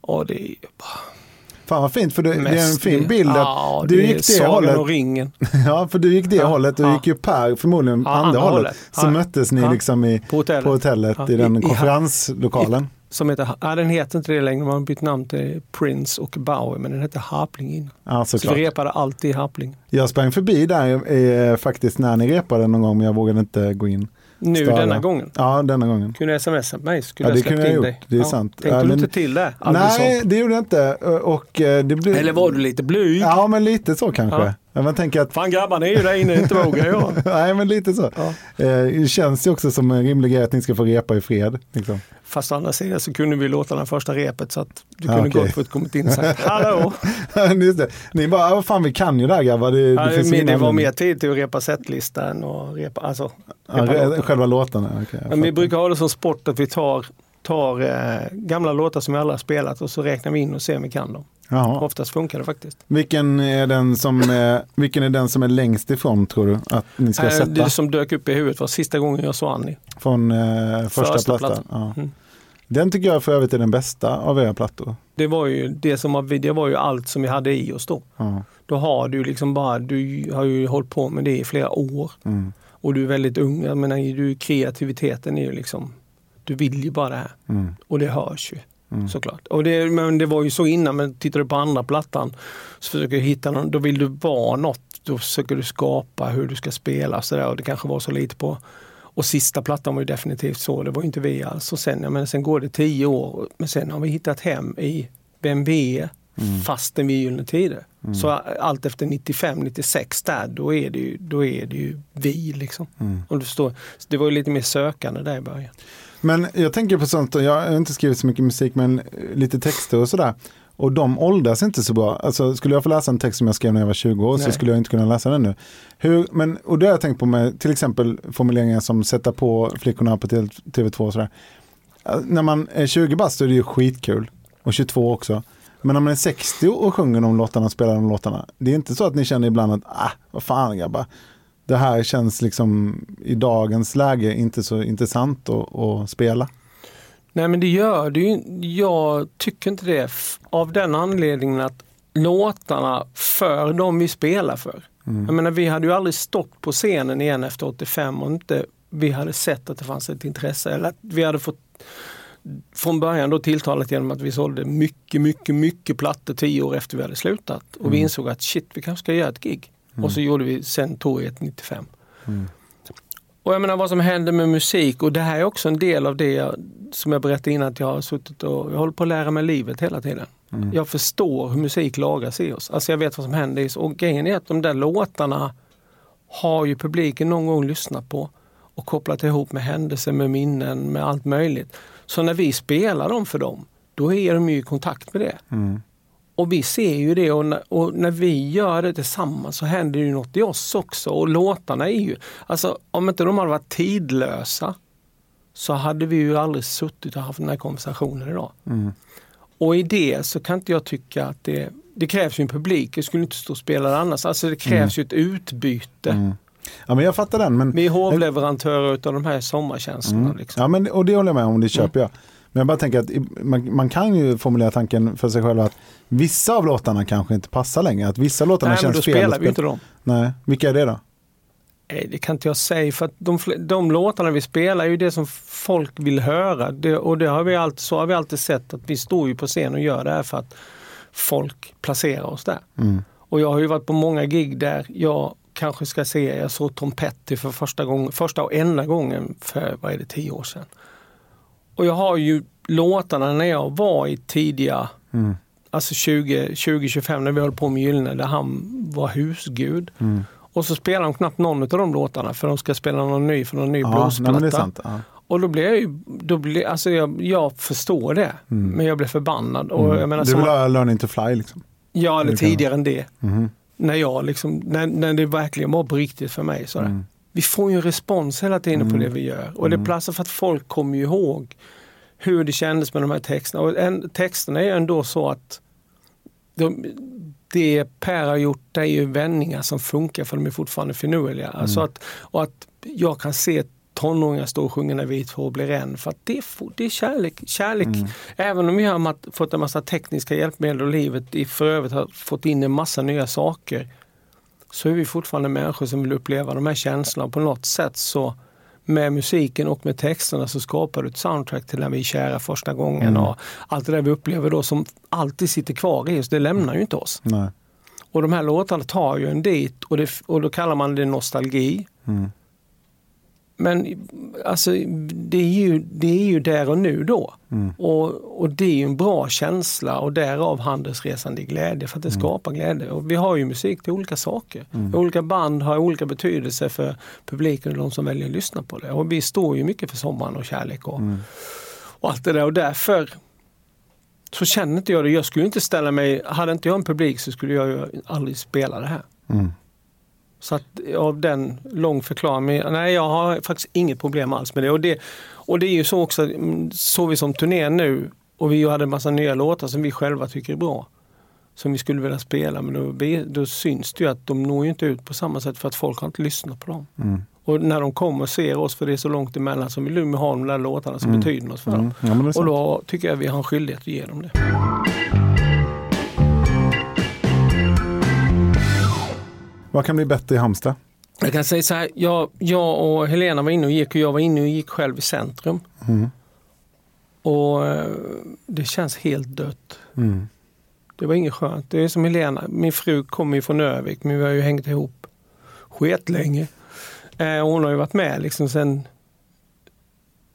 Och det är bara Fan vad fint, för det, det är en fin bild att Ja, du det gick det hållet. och ringen. <laughs> Ja, för du gick det Ja, ja. gick ju Per förmodligen Ja, andra, hållet. hållet. Så möttes ni liksom i, På hotellet. på hotellet i den i- i- konferenslokalen. Som heter, ja, den heter inte det längre, man har bytt namn till Prince och Bowie, men den hette Harpling innan. Ja, Så vi repade alltid i Harpling. Jag sprang förbi där eh, faktiskt när ni repade någon gång, men jag vågade inte gå in. Nu Störa. denna gången. Ja, denna gången. Kunde smsa på mig skulle Ja, jag det släppt kunde jag in gjort. dig. Det är ja. sant. Tänkte Ja, du men- inte till det? Nej, Albinsson? det gjorde jag inte. Och eh, det blev... Eller var du lite blyg? Ja, men lite så kanske. Ja. Ja. Man tänker att Fan grabbarna är ju där inne, inte vågar jag. <laughs> Nej, men lite så. Ja. Eh, det känns ju också som en rimlig grej att ni ska få repa i fred. Liksom. Fast å andra sidan så kunde vi låta den första repet så att du Ja, kunde okej. gott fått kommit in och sagt <laughs> hallå. Det. Ni bara, "Ah, vad fan vi kan ju det här grabbar. Det, Ja, det det ingen var anledning." mer tid till att repa setlistan och repa, alltså, Ja, repa re- låtar. själva låtarna. jag Men vi brukar ha det som sport att vi tar, tar eh, gamla låtar som vi aldrig har spelat och så räknar vi in och ser om vi kan dem. Jaha. Oftast funkar det faktiskt. Vilken, är den som är, vilken är den som är längst ifrån tror du att ni ska Eh, sätta? Det som dök upp i huvudet var sista gången jag såg Annie. Från eh, första, Första plattan. Ja. Mm. Den tycker jag för övrigt är den bästa av era plattor. Det var ju, det som var, det var ju allt som vi hade i oss då. Ja. Då har du liksom bara, du har ju hållit på med det i flera år. Mm. Och du är väldigt ung, jag menar du, kreativiteten är ju liksom, du vill ju bara det här. Mm. Och det hörs ju såklart. Och det, men det var ju så innan, men tittar du på andra plattan så försöker du hitta någon, då vill du vara något. Då försöker du skapa hur du ska spela så där, och det kanske var så lite på och sista plattan var ju definitivt så, det var inte vi alls. Och sen, jag menar, sen går det tio år, men sen har vi hittat hem i vem vi är, fastän vi är Gyllene Tider. Så allt efter 95, 96 där, då är det ju, då är det ju vi liksom. Om du förstår. Så det var ju lite mer sökande där i början. Men jag tänker på sånt, jag har inte skrivit så mycket musik men lite texter och sådär. Och de åldras inte så bra. Alltså, skulle jag få läsa en text som jag skrev när jag var 20 år så Nej. skulle jag inte kunna läsa den nu. Hur, men, och det har jag tänkt på med till exempel formuleringar som sätta på flickorna på TV2 och sådär. Eh, När man är 20 bast så är det ju skitkul. Och 22 också. Men när man är 60 och sjunger de låtarna och spelar de låtarna. Det är inte så att ni känner ibland att, ah, vad fan grabbar. Det här känns liksom i dagens läge inte så intressant att, att spela. Nej men det gör det ju. Jag tycker inte det av den anledningen att låtarna för de vi spelar för. Jag menar vi hade ju aldrig stått på scenen igen efter 85 och inte vi hade sett att det fanns ett intresse eller att vi hade fått från början då tilltalat genom att vi sålde mycket, mycket, mycket plattor tio år efter vi hade slutat. Och vi insåg att shit, vi kanske ska göra ett gig. Och så gjorde vi sen Torget 95. Och jag menar vad som händer med musik och det här är också en del av det jag, som jag berättade innan att jag har suttit och jag håller på att lära mig livet hela tiden. Jag förstår hur musik lagas i oss. Alltså jag vet vad som händer i oss. Och grejen är att de där låtarna har ju publiken någon gång lyssnat på och kopplat ihop med händelser, med minnen, med allt möjligt. Så när vi spelar dem för dem, då är de ju i kontakt med det. Och vi ser ju det och när, och när vi gör det tillsammans så händer det ju något i oss också. Och låtarna är ju, alltså om inte de hade varit tidlösa så hade vi ju aldrig suttit och haft den här konversationen idag. Och i det så kan inte jag tycka att det, det krävs ju en publik, jag skulle inte stå och spela det annars. Alltså det krävs ju ett utbyte. Ja men jag fattar den. Men, Vi är hovleverantörer utav de här sommartjänsterna. Liksom. ja, men, och det håller jag med om, det köper jag. Men jag bara tänker att man, man kan ju formulera tanken för sig själv att vissa av låtarna kanske inte passar längre. Att vissa låtarna Nej men känns då fel. att spelar vi inte dem. Nej, vilka är det då? Nej, det kan inte jag säga för att de, de låtarna vi spelar är ju det som folk vill höra. Det, och det har vi alltid, så har vi alltid sett att vi står ju på scen och gör det här för att folk placerar oss där. Och jag har ju varit på många gig där jag kanske ska se, jag såg Tom Petty för första, gången, första och enda gången för, vad är det, tio år sedan. Och jag har ju låtarna när jag var i tidiga, alltså 20-25 när vi höll på med Gyllene där han var husgud. Och så spelar de knappt någon av de låtarna för de ska spela någon ny för någon ny Ja, är sant. Ja. Och då blir jag ju, då blir, alltså jag, jag förstår det, men jag blir förbannad. Och jag menar, Du vill ha Learning to fly liksom? Ja, eller tidigare än det. När, jag liksom, när, när det verkligen var på riktigt för mig. Sådär. Vi får ju en respons hela tiden på det vi gör. Och det är plats för att folk kommer ihåg hur det kändes med de här texterna. Och en, texterna är ju ändå så att de, det Per har gjort det är ju vändningar som funkar för de är fortfarande finurliga. Alltså att, och att jag kan se tonåringar står och sjunger När vit får blir en. För att det, det är kärlek. kärlek. Även om vi har fått en massa tekniska hjälpmedel och livet i för övrigt har fått in en massa nya saker. Så är vi fortfarande människor som vill uppleva de här känslorna. På något sätt så med musiken och med texterna så skapar du ett soundtrack till när vi är kära första gången. Och allt det där vi upplever då som alltid sitter kvar i oss, det lämnar ju inte oss. Nej. Och de här låtarna tar ju en dit och, det, och då kallar man det nostalgi. Men alltså, det, är ju, det är ju där och nu då. Och, och det är ju en bra känsla och därav handelsresande i glädje för att det skapar glädje. Och vi har ju musik till olika saker. Olika band har olika betydelse för publiken och de som väljer att lyssna på det. Och vi står ju mycket för sommaren och kärlek och, och allt det där. Och därför så känner inte jag det. Jag skulle inte ställa mig, hade inte jag en publik så skulle jag ju aldrig spela det här. Så att av den lång förklaring, nej jag har faktiskt inget problem alls med det. Och det, och det är ju så också, mm, så vi som turné nu och vi hade en massa nya låtar som vi själva tycker är bra. Som vi skulle vilja spela men då, då syns det ju att de når ju inte ut på samma sätt för att folk har inte lyssnat på dem. Och när de kommer och ser oss, för det är så långt emellan, så vill de ha de där låtarna som betyder något för dem. Ja, och då tycker jag vi har en skyldighet att ge dem det. Vad kan bli bättre i Halmstad? Jag kan säga så här, jag, jag och Helena var inne och gick och jag var inne och gick själv i centrum. Och eh, det känns helt dött. Det var inget skönt. Det är som Helena, min fru kommer ju från Övik men vi har ju hängt ihop skitlänge. Eh, hon har ju varit med liksom sen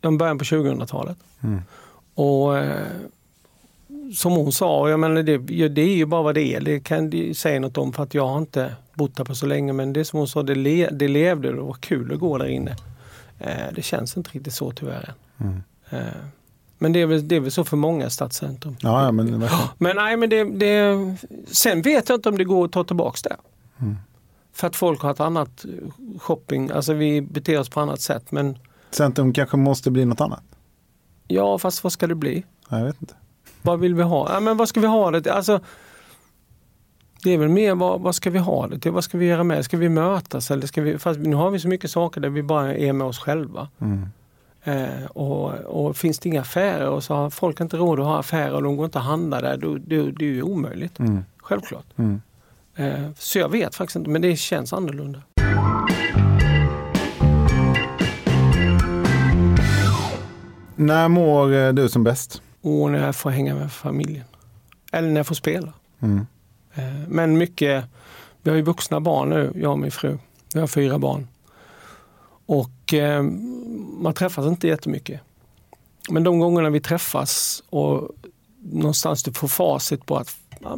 ja, början på 2000-talet. Och eh, som hon sa, jag menar det, det är ju bara vad det är. Det kan de säga något om för att jag har inte bott där på så länge. Men det som hon sa, det, le, det levde och det var kul att gå där inne. Eh, det känns inte riktigt så tyvärr än. Eh, men det är, väl, det är väl så för många stadscentrum. Ja, ja men verkligen. Men nej, men det, det, sen vet jag inte om det går att ta tillbaks det. För att folk har ett annat shopping, alltså vi beter oss på annat sätt. Men Centrum kanske måste bli något annat? ja, fast vad ska det bli? Ja, Jag vet inte. Vad vill vi ha? Ja, men vad ska vi ha det till? Alltså, det är väl mer vad, vad ska vi ha det till? Vad ska vi göra med? Ska vi mötas? Eller ska vi, fast nu har vi så mycket saker där vi bara är med oss själva. Eh, och, och finns det inga affärer och så har folk inte råd att ha affärer och de går inte att handla där, då, då, det är ju omöjligt. Självklart. Eh, så jag vet faktiskt inte, men det känns annorlunda. När mår eh, du som bäst? Och när jag får hänga med familjen. Eller när jag får spela. Eh, Men mycket, vi har ju vuxna barn nu, jag och min fru. Vi har fyra barn. Och eh, man träffas inte jättemycket. Men de gångerna vi träffas och någonstans du får facit på att ja,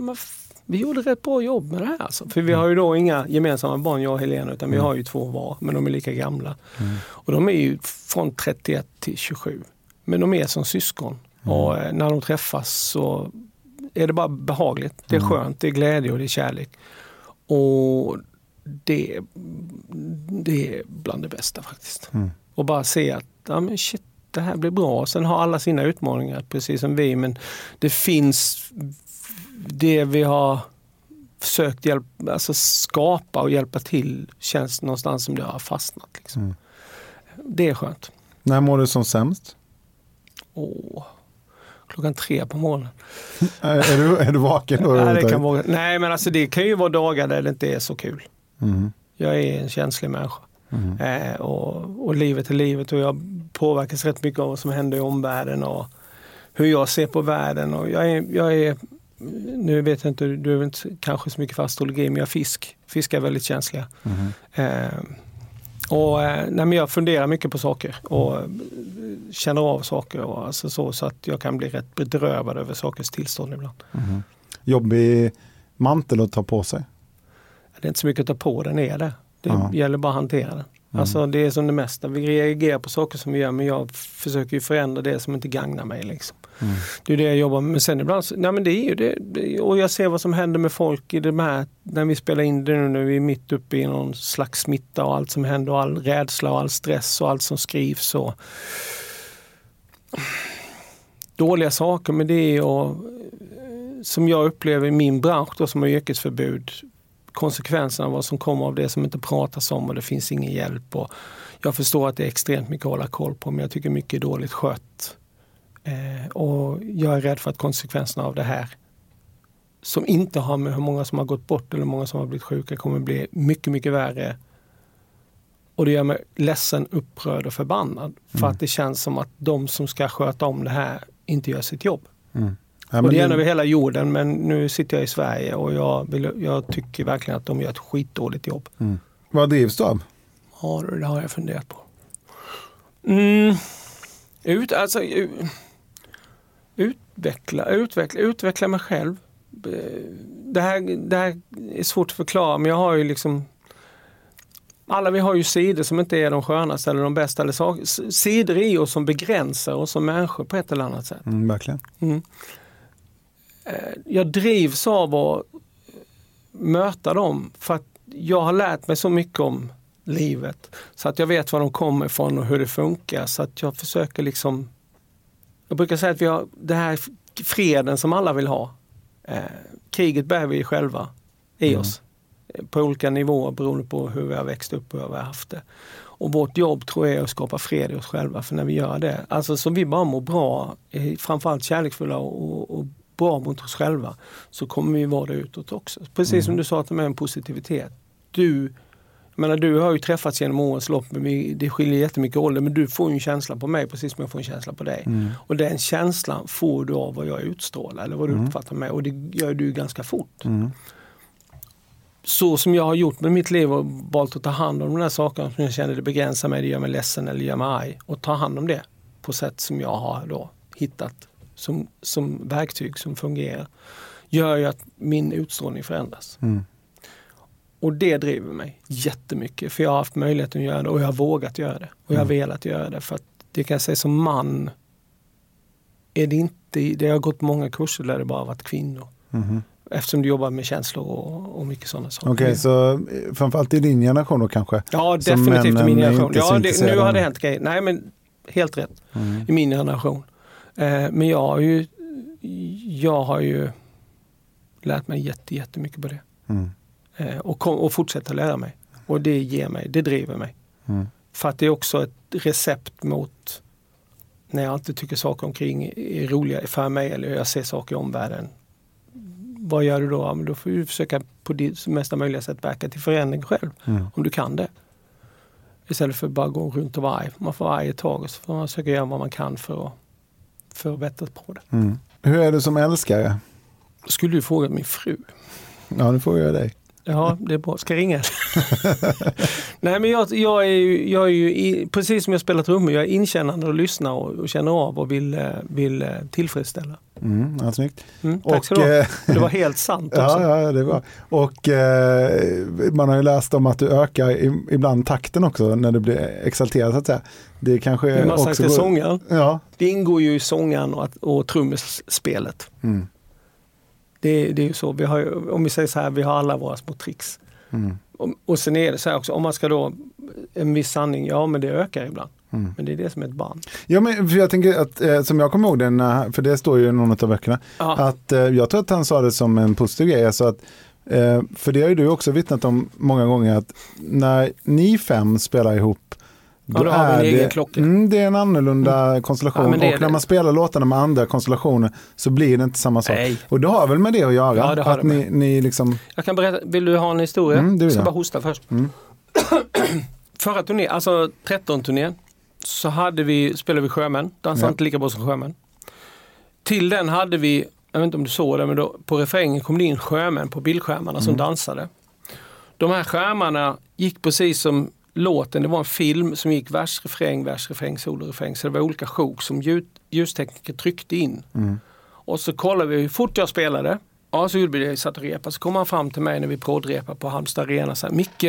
vi gjorde rätt bra jobb med det här. Alltså. För vi har ju då inga gemensamma barn, jag och Helena, utan vi har ju två var, men de är lika gamla. Och de är ju från 31 till 27. Men de är som syskon. Och eh, när de träffas så är det bara behagligt. Det är skönt, det är glädje och det är kärlek. Och det, det är bland det bästa faktiskt. Och bara se att ja, men shit, det här blir bra. Sen har alla sina utmaningar precis som vi men det finns det vi har försökt hjälp, alltså skapa och hjälpa till känns någonstans som det har fastnat. Liksom. Det är skönt. När mår du som sämst? Åh. Klockan tre på morgonen. Är, du, är du vaken då? <laughs> Nej, det kan vara, nej men alltså det kan ju vara dagar där det inte är så kul. Mm. Jag är en känslig människa. Eh, och, och livet är livet och jag påverkas rätt mycket av vad som händer i omvärlden och hur jag ser på världen. Och jag, är, jag är, nu vet jag inte, du är inte kanske så mycket för astrologi, men jag är fisk. Fiskar är väldigt känsliga. Eh, och, nej, men jag funderar mycket på saker och känner av saker och alltså så, så att jag kan bli rätt bedrövad över sakers tillstånd ibland. Jobbig mantel att ta på sig? Det är inte så mycket att ta på, den är det. Det Ja. gäller bara att hantera den. Alltså det är som det mesta. Vi reagerar på saker som vi gör men jag försöker ju förändra det som inte gagnar mig. Liksom. Det är det jag jobbar med. Men sen ibland, så, nej men det är ju det. det. Och jag ser vad som händer med folk i de här, när vi spelar in det nu när vi är mitt uppe i någon slags smitta och allt som händer och all rädsla och all stress och allt som skrivs. Och... Dåliga saker med det och som jag upplever i min bransch då, som har yrkesförbud konsekvenserna av vad som kommer av det som inte pratas om och det finns ingen hjälp. Och Jag förstår att det är extremt mycket att hålla koll på men jag tycker mycket är dåligt skött. Eh, och jag är rädd för att konsekvenserna av det här som inte har med hur många som har gått bort eller hur många som har blivit sjuka kommer bli mycket, mycket värre. Och det gör mig ledsen, upprörd och förbannad. För Mm. att det känns som att de som ska sköta om det här inte gör sitt jobb. Mm. Ja, och det gäller över hela jorden men nu sitter jag i Sverige och jag, vill, jag tycker verkligen att de gör ett skitdåligt jobb. Mm. Vad drivs du av? Ja, det har jag funderat på. Mm. Ut, alltså, utveckla, utveckla, utveckla mig själv. Det här, det här är svårt att förklara men jag har ju liksom alla vi har ju sidor som inte är de skönaste eller de bästa. Eller sak, s- sidor i oss som begränsar oss som människor på ett eller annat sätt. Mm, verkligen. Mm. Eh, Jag drivs av att möta dem för att jag har lärt mig så mycket om livet. Så att jag vet var de kommer ifrån och hur det funkar. Så att jag försöker liksom... Jag brukar säga att vi har det här freden som alla vill ha. Eh, kriget bär vi själva i Mm. oss. Eh, På olika nivåer beroende på hur vi har växt upp och hur vi har haft det. Och vårt jobb tror jag är att skapa fred i oss själva. För när vi gör det, alltså så vi bara mår bra, är framförallt kärleksfulla och, och bra mot oss själva, så kommer vi vara det utåt också. Precis som du sa till mig om positivitet. Du, jag menar, du har ju träffats genom årens lopp, men vi, det skiljer jättemycket ålder, men du får ju en känsla på mig precis som jag får en känsla på dig. Mm. Och den känslan får du av vad jag utstrålar eller vad du uppfattar mig och det gör du ganska fort. Mm. Så som jag har gjort med mitt liv och valt att ta hand om de där sakerna som jag känner det begränsar mig, det gör mig ledsen eller gör mig arg. Och ta hand om det på sätt som jag har då hittat som, som verktyg som fungerar. Gör ju att min utstrålning förändras. Mm. Och det driver mig jättemycket för jag har haft möjligheten att göra det och jag har vågat göra det. Och jag har Mm. velat göra det för att det kan jag säga som man är det inte, det har gått många kurser där det bara varit kvinnor. Mhm. Eftersom du jobbar med känslor och, och mycket sådana saker. Okej, så eh, framförallt i din generation då kanske? Ja, definitivt i min generation. Ja, det, nu har det hänt grejer. Nej, men helt rätt. Mm. I min generation. Eh, men jag har ju, jag har ju lärt mig jätte, jättemycket på det. Mm. Eh, och, kom, och fortsätter lära mig. Och det ger mig, det driver mig. Mm. För att det är också ett recept mot när jag alltid tycker saker omkring är roliga för mig eller jag ser saker i omvärlden. Vad gör du då? Ja, men då får du försöka på det mesta möjliga sätt verka till förändring själv. Mm. Om du kan det. Istället för att bara gå runt och vara arg. Man får vara arg ett tag och så får man försöka göra vad man kan för att, för att bättra på det. Mm. Hur är du som älskare? Skulle du fråga min fru? Ja, nu får jag dig. Ja, det är bra. Ska jag ringa? <laughs> Nej, men jag, jag är ju, jag är ju i, precis som jag spelar trummor, jag är inkännande och lyssnar och, och känner av och vill, eh, vill eh, tillfredsställa. Mm, ja, snyggt. Mm, tack så du ha. eh, Det var <laughs> helt sant också. Ja, ja, det var. Och eh, man har ju läst om att du ökar i, ibland takten också när du blir exalterad så att säga. Det kanske Det också går- sångaren. Ja. Det ingår ju i sångaren och, och trummespelet. Mm. Det, det är ju så, vi har, om vi säger så här, vi har alla våra små tricks. Mm. Och, och sen är det så här också, om man ska då, en viss sanning, ja men det ökar ibland. Mm. Men det är det som är ett band. Ja, men jag tänker att, eh, som jag kommer ihåg det, när, för det står ju i någon av böckerna, Ja. att eh, jag tror att han sa det som en positiv grej. Alltså att, eh, för det har ju du också vittnat om många gånger, att när ni fem spelar ihop, Ja, då har vi en egen det, klocka. Mm, det är en annorlunda konstellation. Ja, och när det. man spelar låtarna med andra konstellationer så blir det inte samma sak. Nej. Och det har väl med det att göra? Ja, det har att det ni, ni liksom, Jag kan berätta, vill du ha en historia? Mm, jag ska bara hosta först. Mm. <clears throat> Förra turnén, alltså 13-turnén, så hade vi, spelade vi Sjömän, dansade Ja. inte lika bra som Sjömän. Till den hade vi, jag vet inte om du såg det, men då, på refrängen kom det in sjömän på bildskärmarna som Mm. dansade. De här skärmarna gick precis som låten, det var en film som gick vers, refräng, vers, refräng, solo, refräng. Så det var olika sjok som ljud, ljustekniker tryckte in. Mm. Och så kollade vi hur fort jag spelade. Ja, så gjorde vi det, satt och repade. Så kom han fram till mig när vi prådrepade på Halmstad Arena. Så här, Micke,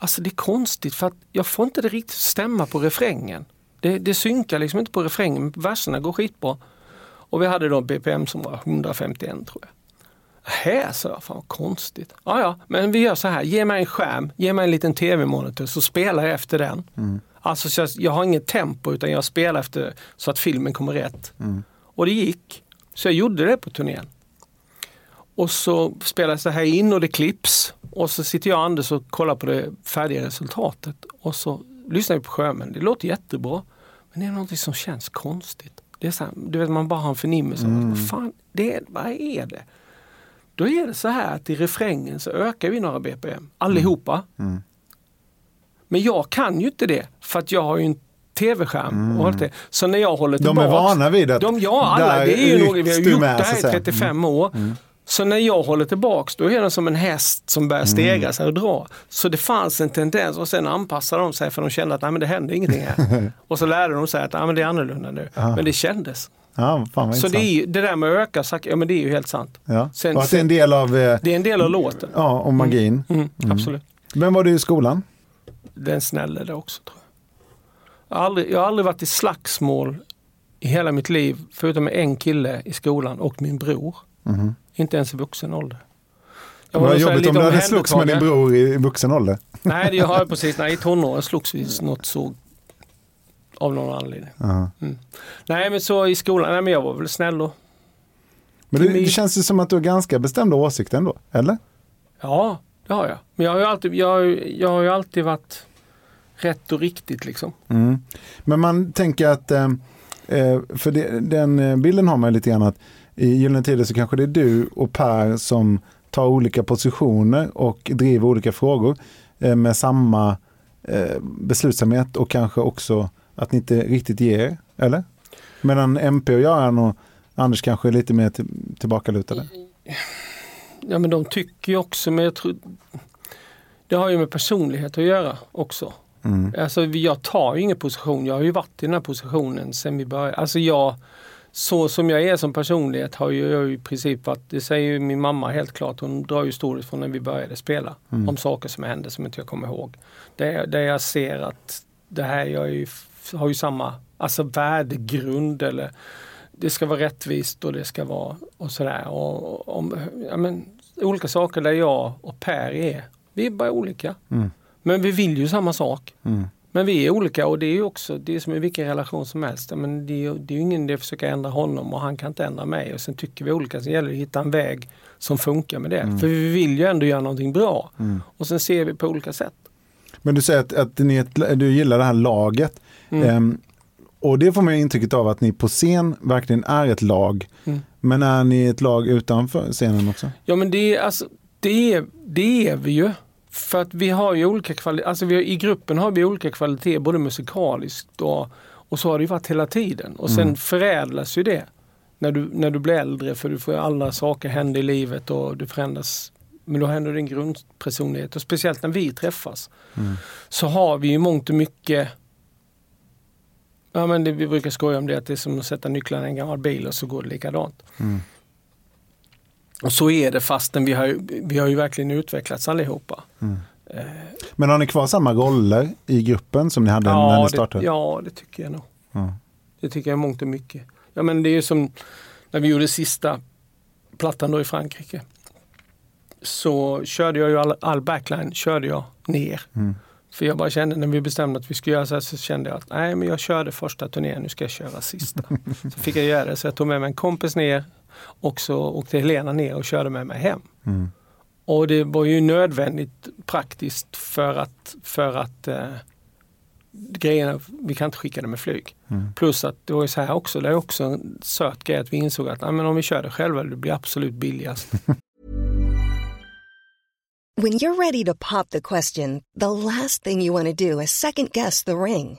alltså det är konstigt för att jag får inte det riktigt stämma på refrängen. Det, det synkar liksom inte på refrängen, verserna går skitbra. Och vi hade då BPM som var 151 tror jag. Här så jag, fan vad konstigt. Ja, ja, men vi gör så här, ge mig en skärm, ge mig en liten tv-monitor så spelar jag efter den. Alltså så jag, jag har inget tempo utan jag spelar efter så att filmen kommer rätt. Och det gick. Så jag gjorde det på turnén. Och så spelas det här in och det klipps. Och så sitter jag och Anders och kollar på det färdiga resultatet. Och så lyssnar ju på sjömän. Det låter jättebra. Men det är någonting som känns konstigt. Det är så här, du vet, man bara har en förnimmelse. Mm. Vad fan, det är, vad är det? Då är det så här att i refrängen så ökar vi några BPM. Allihopa. Mm. Mm. Men jag kan ju inte det för att jag har ju en tv-skärm. Mm. Och allt det. Så när jag håller De tillbaks. är vana vid att De, ja, alla. Det är ju något, vi har gjort med, det här i säga. 35 Mm. Så när jag håller tillbaks då är det som en häst som börjar stega sig och dra. Så det fanns en tendens och sen anpassade de sig för de kände att nej, men det hände ingenting här. <laughs> och så lärde de sig att nej, men det är annorlunda nu. Men det kändes. Ja, fan Så det, är, det där med att öka sakta, ja men det är ju helt sant. Ja. Sen- och att det är en del av, eh, Det är en del av låten. ja, om magin. Mm, Absolut. Vem var du i skolan? Den snälle det också tror jag. Jag har, aldrig, jag har aldrig varit i slagsmål i hela mitt liv förutom med en kille i skolan och min bror. Inte ens i vuxen ålder. Jag var jobbigt om du hade slogs med din bror i, vuxen ålder. Nej, det har jag precis. Nej, i tonåren slogs vi något så av någon anledning. Mm. Nej, men så i skolan, nej men jag var väl snäll och Men det, det känns ju som att du har ganska bestämda åsikter ändå, eller? ja, det har jag. Men jag har ju alltid, jag, har jag har ju alltid varit rätt och riktigt liksom. Mm. Men man tänker att, eh, eh, för det, den eh, bilden har man ju lite grann att i Gyllene Tider så kanske det är du och Per som tar olika positioner och driver olika frågor eh, med samma eh, beslutsamhet och kanske också att ni inte riktigt ger er, eller? Medan MP och Göran och Anders kanske är lite mer till, tillbakalutade. Ja men de tycker ju också, men jag tror det har ju med personlighet att göra också. Mm. Alltså jag tar ju ingen position, jag har ju varit i den här positionen sen vi började. Alltså jag, så som jag är som personlighet har ju jag i princip varit, det säger ju min mamma helt klart, hon drar ju storhet från när vi började spela. Om saker som hände som inte jag kommer ihåg. Där, där jag ser att det här jag ju, har ju samma alltså värdegrund eller det ska vara rättvist och det ska vara och sådär. Och, om, ja, men, olika saker där jag och Per är, vi är bara olika. Mm. Men vi vill ju samma sak. Mm. Men vi är olika och det är ju också, det är som i vilken relation som helst. Men det, är, ju- det är ju ingen idé att försöka ändra honom och han kan inte ändra mig. Och sen tycker vi olika, så gäller det att hitta en väg som funkar med det. För vi vill ju ändå göra någonting bra. Och sen ser vi på olika sätt. Men du säger att, att ni du gillar det här laget. Mm. Ehm, och det får man ju intrycket av att ni på scen verkligen är ett lag. Mm. Men är ni ett lag utanför scenen också? Ja men det är, alltså, det är, det är vi ju. För att vi har ju olika kvaliteter, alltså vi har, i gruppen har vi olika kvaliteter både musikaliskt och, och så har det ju varit hela tiden. Och sen förädlas ju det när du, när du blir äldre för du får alla saker hända i livet och du förändras. Men då händer din grundpersonlighet och speciellt när vi träffas så har vi ju mångt och mycket Ja men det, vi brukar skoja om det att det är som att sätta nycklarna i en gammal bil och så går det likadant. Och så är det fastän vi har, vi har ju verkligen utvecklats allihopa. Men har ni kvar samma roller i gruppen som ni hade när Ja ni det, startade? ja, det tycker jag nog. Ja. Det tycker jag är mångt och mycket. Ja men det är ju som när vi gjorde sista plattan då i Frankrike. Så körde jag ju all, all backline körde jag ner. Mm. För jag bara kände när vi bestämde att vi skulle göra så här så kände jag att nej men jag körde första turnén, nu ska jag köra sista. <laughs> så fick jag göra det så jag tog med mig en kompis ner och så åkte Helena ner och körde med mig hem. Mm. Och det var ju nödvändigt praktiskt för att, för att eh, grejerna, vi kan inte skicka det med flyg. Plus att det var ju så här också, det är också en söt grej att vi insåg att men om vi kör det själva, det blir absolut billigast. <laughs> When you're ready to pop the question, the last thing you want to do is second guess the ring.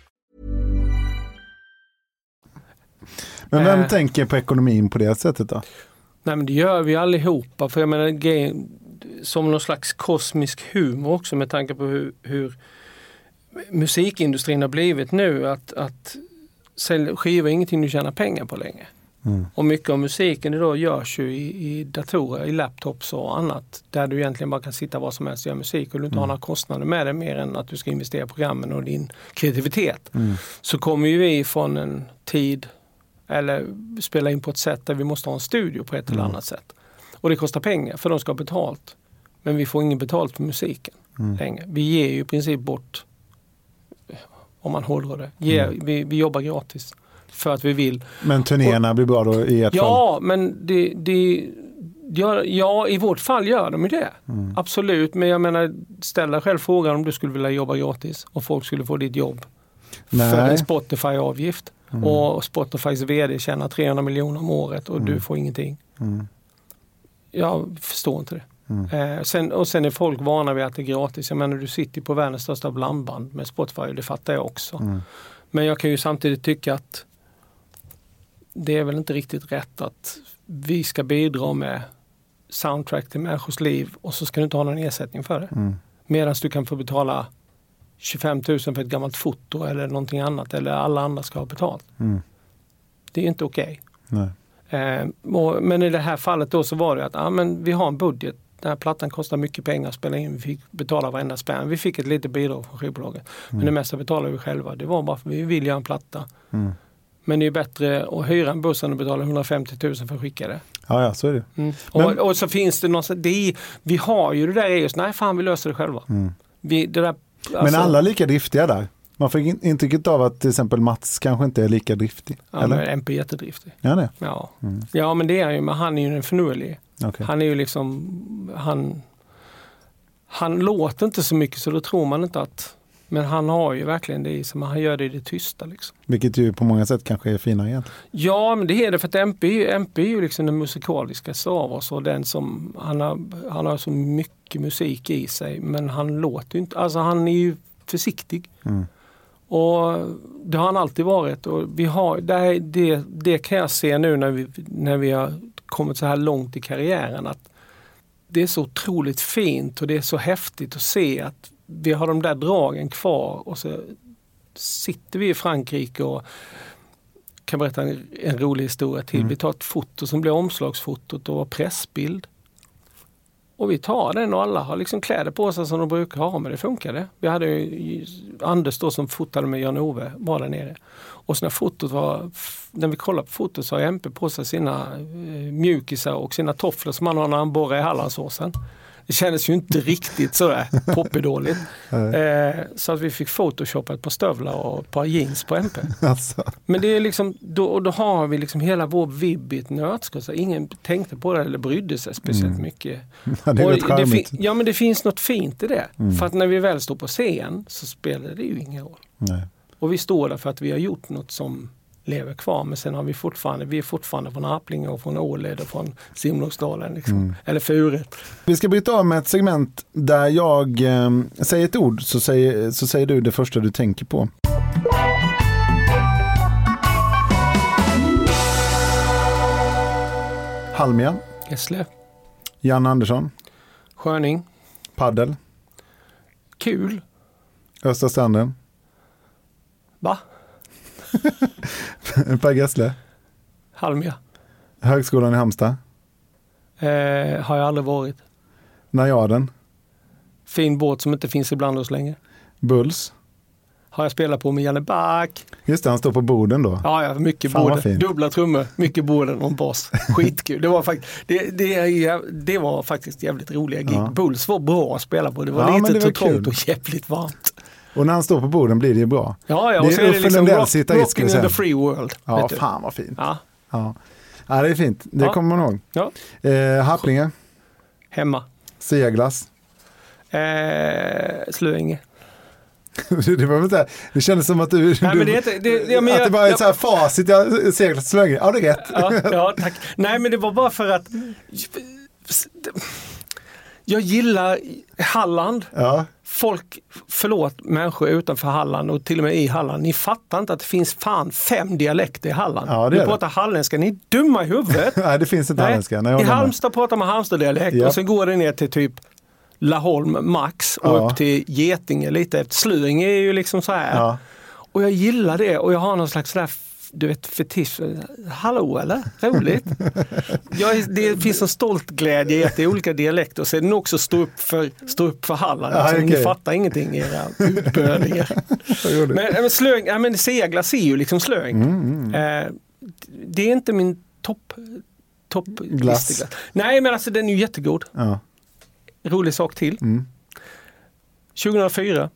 Men vem Eh. tänker på ekonomin på det sättet då? Nej men det gör vi allihopa. För jag menar, som någon slags kosmisk humor också med tanke på hur, hur musikindustrin har blivit nu. Att, att sälja skivor är ingenting du tjänar pengar på längre. Mm. Och mycket av musiken idag görs ju i, i datorer, i laptops och annat. Där du egentligen bara kan sitta var som helst och göra musik och du inte har några kostnader med det mer än att du ska investera i programmen och din kreativitet. Mm. Så kommer ju vi från en tid, eller spela in på ett sätt där vi måste ha en studio på ett eller annat sätt. Och det kostar pengar för de ska ha betalt. Men vi får ingen betalt för musiken Mm. längre. Vi ger ju i princip bort, om man håller det, ger, vi, vi jobbar gratis. För att vi vill. Men turnéerna blir bra då i ert fall? Ja, men det, det ja, ja, i vårt fall gör de ju det. Mm. Absolut, men jag menar ställ dig själv frågan om du skulle vilja jobba gratis och folk skulle få ditt jobb för Nej. en Spotify-avgift. Mm. Och Spotifys VD tjänar 300 miljoner om året och du får ingenting. Mm. Jag förstår inte det. Mm. Eh, sen, och sen är folk vana vid att det är gratis. Jag menar du sitter på världens största blandband med Spotify och det fattar jag också. Mm. Men jag kan ju samtidigt tycka att det är väl inte riktigt rätt att vi ska bidra med soundtrack till människors liv och så ska du inte ha någon ersättning för det. Mm. Medan du kan få betala 25 000 för ett gammalt foto eller någonting annat eller alla andra ska ha betalt. Mm. Det är inte okej. Nej. Eh, och, men i det här fallet då så var det att ah, men vi har en budget. Den här plattan kostar mycket pengar att spela in. Vi fick betala varenda spänn. Vi fick ett litet bidrag från skivbolaget. Men det mesta betalade vi själva. Det var bara för att vi vill göra en platta. Mm. Men det är bättre att hyra en buss än att betala 150 000 för att skicka det. Ja, ja, så är det. Mm. Men- Och, och så finns det någon, så- det är, vi har ju det där i oss, nej fan vi löser det själva. Mm. Vi, det där, Men alltså- alla är lika driftiga där. Man får in- intrycket av att till exempel Mats kanske inte är lika driftig. Ja, eller? men MP är jättedriftig. Ja, det. Ja. Mm. ja men det är han ju, men han är ju den förnulige. Okej. Han är ju liksom, han, han låter inte så mycket så då tror man inte att, men han har ju verkligen det i sig, men han gör det i det tysta liksom. Vilket ju på många sätt kanske är finare egentligen. Ja, men det är det för att MP, MP är ju liksom den musikaliska av oss och den som, han har, han har så mycket musik i sig men han låter ju inte, alltså han är ju försiktig. Mm. Och det har han alltid varit och vi har, det, det, det kan jag se nu när vi, när vi har kommit så här långt i karriären att det är så otroligt fint och det är så häftigt att se att vi har de där dragen kvar och så sitter vi i Frankrike och kan berätta en, en rolig historia till. Vi tar ett foto som blir omslagsfotot och pressbild. Och vi tar den och alla har liksom kläder på sig som de brukar ha, men det funkade. Vi hade ju Anders då som fotade med Jan-Ove, var där nere. Och så när fotot var, när vi kollade på fotot så har MP på sig sina eh, mjukisar och sina tofflor som han har när han borrar i Hallandsåsen. Det kändes ju inte riktigt sådär poppidåligt. <laughs> Eh, så att vi fick photoshoppa ett par stövlar och ett par jeans på MP. <laughs> Alltså. Men det är liksom, då, då har vi liksom hela vår vibb i ett nötskal. Ingen tänkte på det eller brydde sig speciellt Mm. mycket. <laughs> Ja, det är charmigt. fin- ja men det finns något fint i det. Mm. För att när vi väl står på scen så spelar det ju ingen roll. Nej. Och vi står där för att vi har gjort något som lever kvar. Men sen har vi fortfarande, vi är fortfarande från Arplinge och från Åled och från Simlångsdalen. Liksom. Mm. Eller Furet. Vi ska bryta av med ett segment där jag eh, säger ett ord så säger, så säger du det första du tänker på. Halmia, Gessle. Jan Andersson, Sköning. paddel, Kul. Östra stranden, Va? <laughs> Per Gessle, Halmia. Högskolan i Halmstad, Eh, har jag aldrig varit. Najaden, Fin båt som inte finns ibland oss längre. Bulls. Har jag spelat på med Janne Back. Just det, han står på borden då. Ja, ja mycket Fan, borden. Dubbla trummor, mycket borden och en bas. Skitkul. Det var, fakt- det, det, det var faktiskt jävligt roliga gig. Ja. Bulls var bra att spela på. Det var Ja, lite det var kul. och jävligt varmt. Och när han står på borden blir det ju bra. Ja, ja, Det och är så är det liksom rock, rocking in the free world. Ja, fan vad fint. Ja, Ja. ja, det är fint. Det Ja. kommer man ihåg. ja. Eh, Harplinge, Hemma. Seglas. Eh, Slöinge. <laughs> det, var inte, det kändes som att du... Nej, du men det är det- ja, men att jag- det ett jag- så här facit, jag seglat så länge. Ja, det är rätt. Ja, ja, tack. Nej, men det var bara för att Jag gillar Halland. Ja. Folk, förlåt människor utanför Halland och till och med i Halland, ni fattar inte att det finns fan fem dialekter i Halland. Ja, det ni är det. pratar halländska, ni är dumma i huvudet. <laughs> Nej, det finns inte halländska. Nej, I. Halmstad pratar man Halmstad-dialekt Ja. och sen går det ner till typ Laholm max och Ja. upp till Getinge lite. Sluring är ju liksom så här. Ja. Och jag gillar det och jag har någon slags sådär, du vet, fetisch. Hallå eller? Roligt? jag, det finns en stolt glädje i att det är olika dialekter sen också stå upp för, stå upp för Halland. Alltså, Ni okej. fattar ingenting era utbölingar. men, men slöing, ja, men seglas är ju liksom slöing. Mm, Eh, det är inte min topp topp Glass. Nej men alltså den är ju jättegod. Ja. Rolig sak till. Mm. 2004,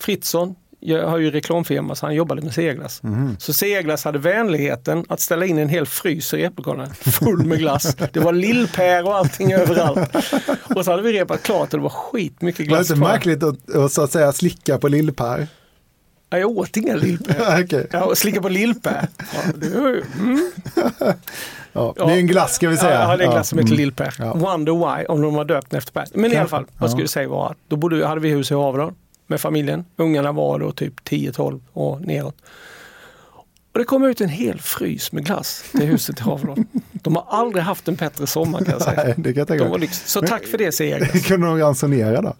Fritzson, jag har ju reklamfirma så han jobbade med Seglas. Mhm. Så Seglas hade vänligheten att ställa in en hel frys i replokalen full med glass. Det var lillpär och allting <laughs> överallt. Och så hade vi repat klart och det var skitmycket Var det glass inte märkligt att, att så att säga slicka på lillpär? Ja, jag åt inga lillpär. <laughs> Okej. Ja, slicka på lillpär. Ja, det ju- mm. <laughs> Ja, det är en glass ska vi säga. Ja, det är en glass som heter mm. Lillpär. Wonder why, om de har döpt efter Per. Men i alla fall, vad skulle säga var att då bodde, hade vi hus i Haverdal med familjen. Ungarna var då typ 10-12 och neråt. Och det kom ut en hel frys med glass till huset i Haverdal. De har aldrig haft en bättre sommar kan jag säga. Nej, det kan jag tänka De var lyx. Så tack för det Seglas. <laughs> Kunde de ransonera då?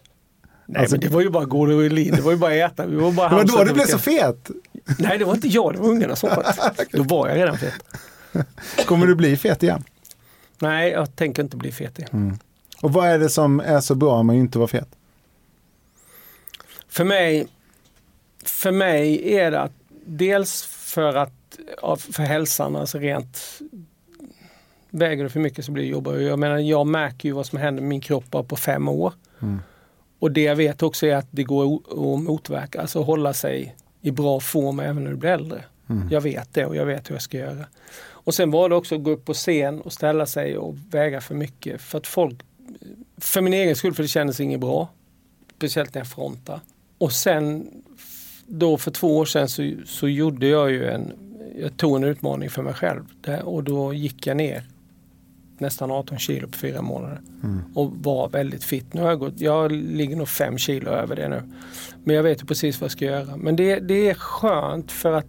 Nej Alltså- men det var ju bara gå och lin, det var ju bara att äta. Vi var bara <laughs> Det var då du blev så fet. Nej det var inte jag, det var ungarna som faktiskt. <laughs> Då var jag redan fet. Kommer du bli fet igen? Nej jag tänker inte bli fet igen. Och vad är det som är så bra om man inte var fet? För mig, för mig är det att dels för att för hälsan, alltså rent väger du för mycket så blir det jobbigare. Jag menar jag märker ju vad som händer med min kropp bara på fem år. Mm. Och det jag vet också är att det går att motverka, alltså hålla sig i bra form även när du blir äldre. Mm. Jag vet det och jag vet hur jag ska göra. Och sen var det också att gå upp på scen och ställa sig och väga för mycket. För att folk, för min egen skull, för det kändes inget bra. Speciellt när jag frontade. Och sen då för två år sedan så, så gjorde jag ju en, jag tog en utmaning för mig själv. Och då gick jag ner nästan 18 kilo på fyra månader. Och var väldigt fit. Nu har jag gått, jag ligger nog fem kilo över det nu. Men jag vet ju precis vad jag ska göra. Men det, det är skönt för att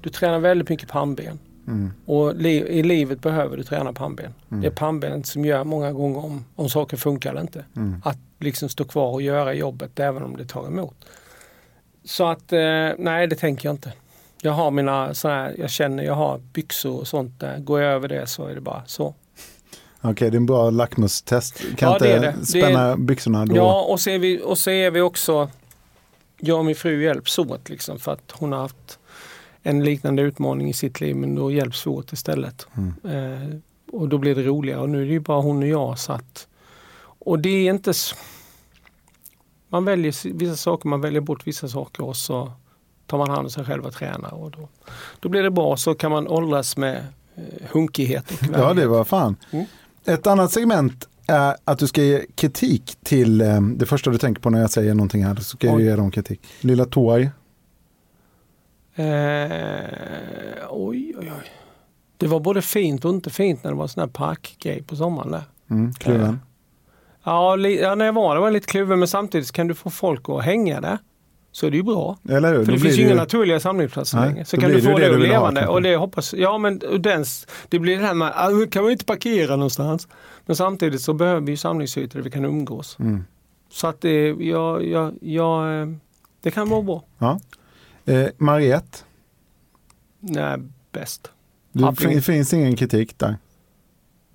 du tränar väldigt mycket pannben. Och li, i livet behöver du träna pannben. Det är pannbenet som gör många gånger om, om saker funkar eller inte. Att liksom stå kvar och göra jobbet även om det tar emot. Så att eh, nej det tänker jag inte. Jag har mina så här, jag känner jag har byxor och sånt där. Går jag över det så är det bara så. Okej, det är en bra lackmustest. Kan Ja, inte det det. Det spänna är- byxorna då? Ja och så, är vi, och så är vi också, jag och min fru hjälps åt liksom för att hon har haft en liknande utmaning i sitt liv men då hjälps vi åt istället. Eh, och då blir det roligare och nu är det ju bara hon och jag så att, och det är inte s- man väljer vissa saker, man väljer bort vissa saker och så tar man hand om sig själv och tränar och då, då blir det bra så kan man åldras med eh, hunkighet och Ja, värdighet. det var fan. Mm. Ett annat segment är att du ska ge kritik till eh, det första du tänker på när jag säger någonting här. Så ska jag Oj. ge dem kritik. Lilla Toy. Eh, oj, oj, oj. Det var både fint och inte fint när det var sån här parkgrej på sommaren där. Mm, kluven. Ja, när jag var det var lite kluven men samtidigt kan du få folk att hänga där. Så är det ju bra. Eller hur? För Då det finns ju inga naturliga samlingsplatser Nej, längre. Så kan du få det det, ha, levande. kanske. och det hoppas, ja men den, det blir det här med att kan man inte parkera någonstans. Men samtidigt så behöver vi ju samlingsytor där vi kan umgås. Mm. Så att det, ja, ja, ja, eh, det kan vara bra. Ja. Eh, Mariette. Nej, bäst. Det finns ingen kritik där.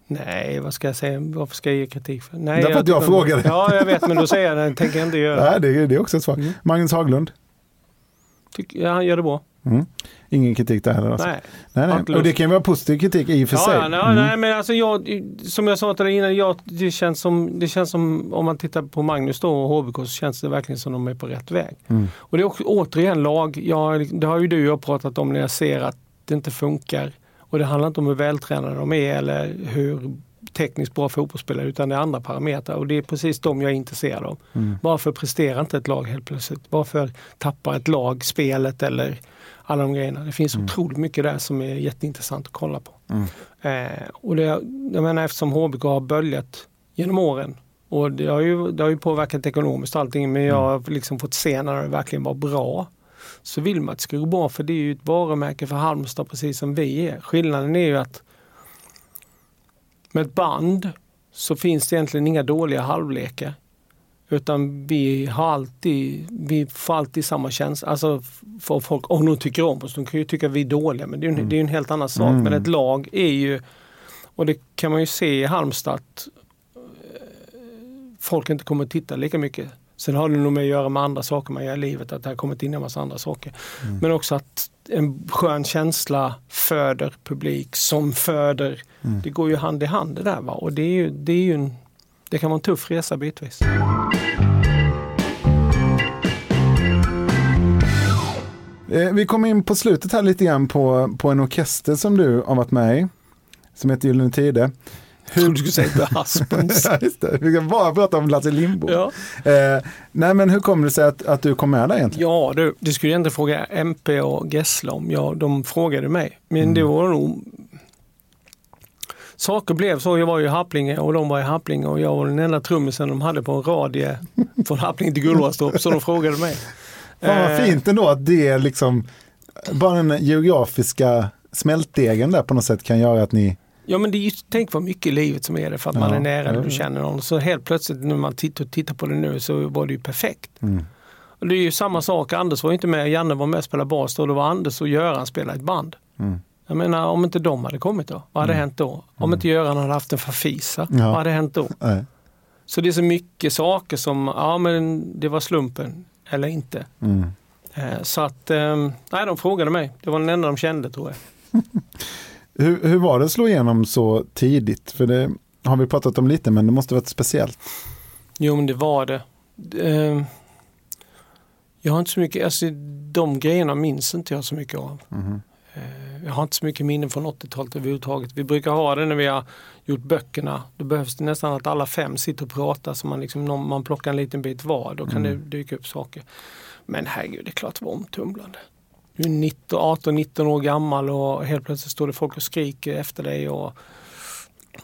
Nej, vad ska jag säga? Varför ska jag ge kritik? För? Nej, Därför att jag frågade. Ja, jag vet, men då säger jag det. tänker jag inte göra. Nej, det, är- det är också ett svar. Mm. Magnus Haglund. Tycker, ja, han gör det bra. Mm. Ingen kritik där heller. Alltså. Nej. Nej, nej. Och det kan vara positiv kritik i och för Ja, sig. ja, nej, Mm. nej, men alltså jag, som jag sa till dig innan, jag, det, känns som, det känns som om man tittar på Magnus då och HBK så känns det verkligen som de är på rätt väg. Mm. Och det är också, återigen lag, jag, det har ju du och jag pratat om när jag ser att det inte funkar. Och det handlar inte om hur vältränade de är eller hur tekniskt bra fotbollsspelare utan det är andra parametrar och det är precis de jag är intresserad av. Mm. Varför presterar inte ett lag helt plötsligt? Varför tappar ett lag spelet eller alla de grejerna? Det finns otroligt mycket där som är jätteintressant att kolla på. Mm. Eh, och det, jag menar eftersom HBK har böljat genom åren Och det har, ju, det har ju påverkat ekonomiskt och allting men jag har liksom fått se när det verkligen var bra. Så vill man att det ska gå bra för det är ju ett varumärke för Halmstad precis som vi är. Skillnaden är ju att med ett band så finns det egentligen inga dåliga halvlekar. Utan vi har alltid, vi får alltid samma känsla. Alltså för folk, om de tycker om oss, de kan ju tycka att vi är dåliga men det är ju en, det är en helt annan sak. Mm. Men ett lag är ju, och det kan man ju se i Halmstad, att folk inte kommer att titta lika mycket. Sen har det nog med att göra med andra saker man gör i livet, att det har kommit in en massa andra saker. Mm. Men också att en skön känsla föder publik som föder, Mm. det går ju hand i hand det där. Va? Och det, är ju, det, är ju en, det kan vara en tuff resa bitvis. Eh, Vi kommer in på slutet här lite grann på, på en orkester som du har varit med i. Som heter Gyllene Tider. Trodde du skulle säga The Husbands. <laughs> ja, just det. Vi ska bara prata om Lasse Lindbo. Ja. Eh, nej men hur kommer det sig att, att du kom med där egentligen? Ja du, det skulle inte fråga MP och Gessle om. Ja, de frågade mig. Men det var nog... Saker blev så. Jag var i Happlinge och de var i Happlinge och jag var den enda trummisen de hade på en radie från Happlinge till Gullmarstorp. Så de frågade mig. Fan vad Eh, fint ändå att det är liksom, bara den geografiska smältdegen där på något sätt kan göra att ni... Ja men det är tänk vad mycket i livet som är det för att man Ja, är nära eller du känner någon. Så helt plötsligt när man tittar, tittar på det nu så var det ju perfekt. Mm. Och det är ju samma sak, Anders var ju inte med, Janne var med och spelade bas då. Det var Anders och Göran spelade ett band. Mm. Jag menar om inte de hade kommit då, vad hade Mm. hänt då? Om inte Göran hade haft en Fafisa, Ja. vad hade hänt då? Nej. Så det är så mycket saker som, ja men det var slumpen eller inte. Mm. Eh, Så att, eh, nej de frågade mig. Det var den enda de kände tror jag. <laughs> Hur, hur var det att slå igenom så tidigt? För det har vi pratat om lite men det måste varit speciellt. Jo men det var det. Eh, Jag har inte så mycket, alltså de grejerna minns inte jag så mycket av. Eh, Jag har inte så mycket minnen från 80-talet överhuvudtaget. Vi brukar ha det när vi har gjort böckerna. Då behövs det nästan att alla fem sitter och pratar så man, liksom, man plockar en liten bit var. Då kan Mm. det dyka upp saker. Men herregud, det är klart det var omtumlande. Du är 19, 18-19 år gammal och helt plötsligt står det folk och skriker efter dig. Och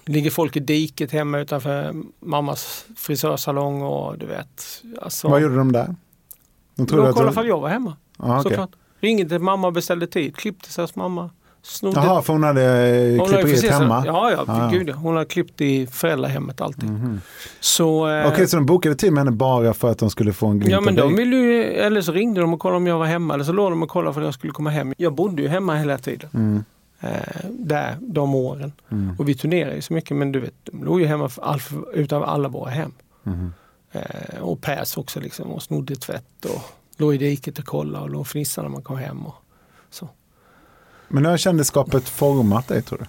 ligger folk i diket hemma utanför mammas frisörsalong och du vet. Alltså, Vad gjorde de där? De trodde de att kollade du- ifall jag var hemma. Okej. Såklart. Ringde till mamma och beställde tid. Klippte sig hos mamma. Snodde Jaha, för hon hade eh, hade klipperiet hemma? Ja, ja, Ah. Gud, ja. hon har klippt i föräldrahemmet alltid. Mhm. Så, eh, Okej, så de bokade tid med henne bara för att de skulle få en glimt Ja men de ville ju, eller så ringde de och kollade om jag var hemma eller så låg de och kollade för att jag skulle komma hem. Jag bodde ju hemma hela tiden. Mm. Eh, där, de åren. Mm. Och vi turnerade ju så mycket men du vet, de låg ju hemma för all, utav alla våra hem. Mhm. Eh, och Pers också liksom och snodde tvätt och låg i diket och kollade och låg och fnissade när man kom hem. Och, så. Men hur har kändisskapet format dig tror du?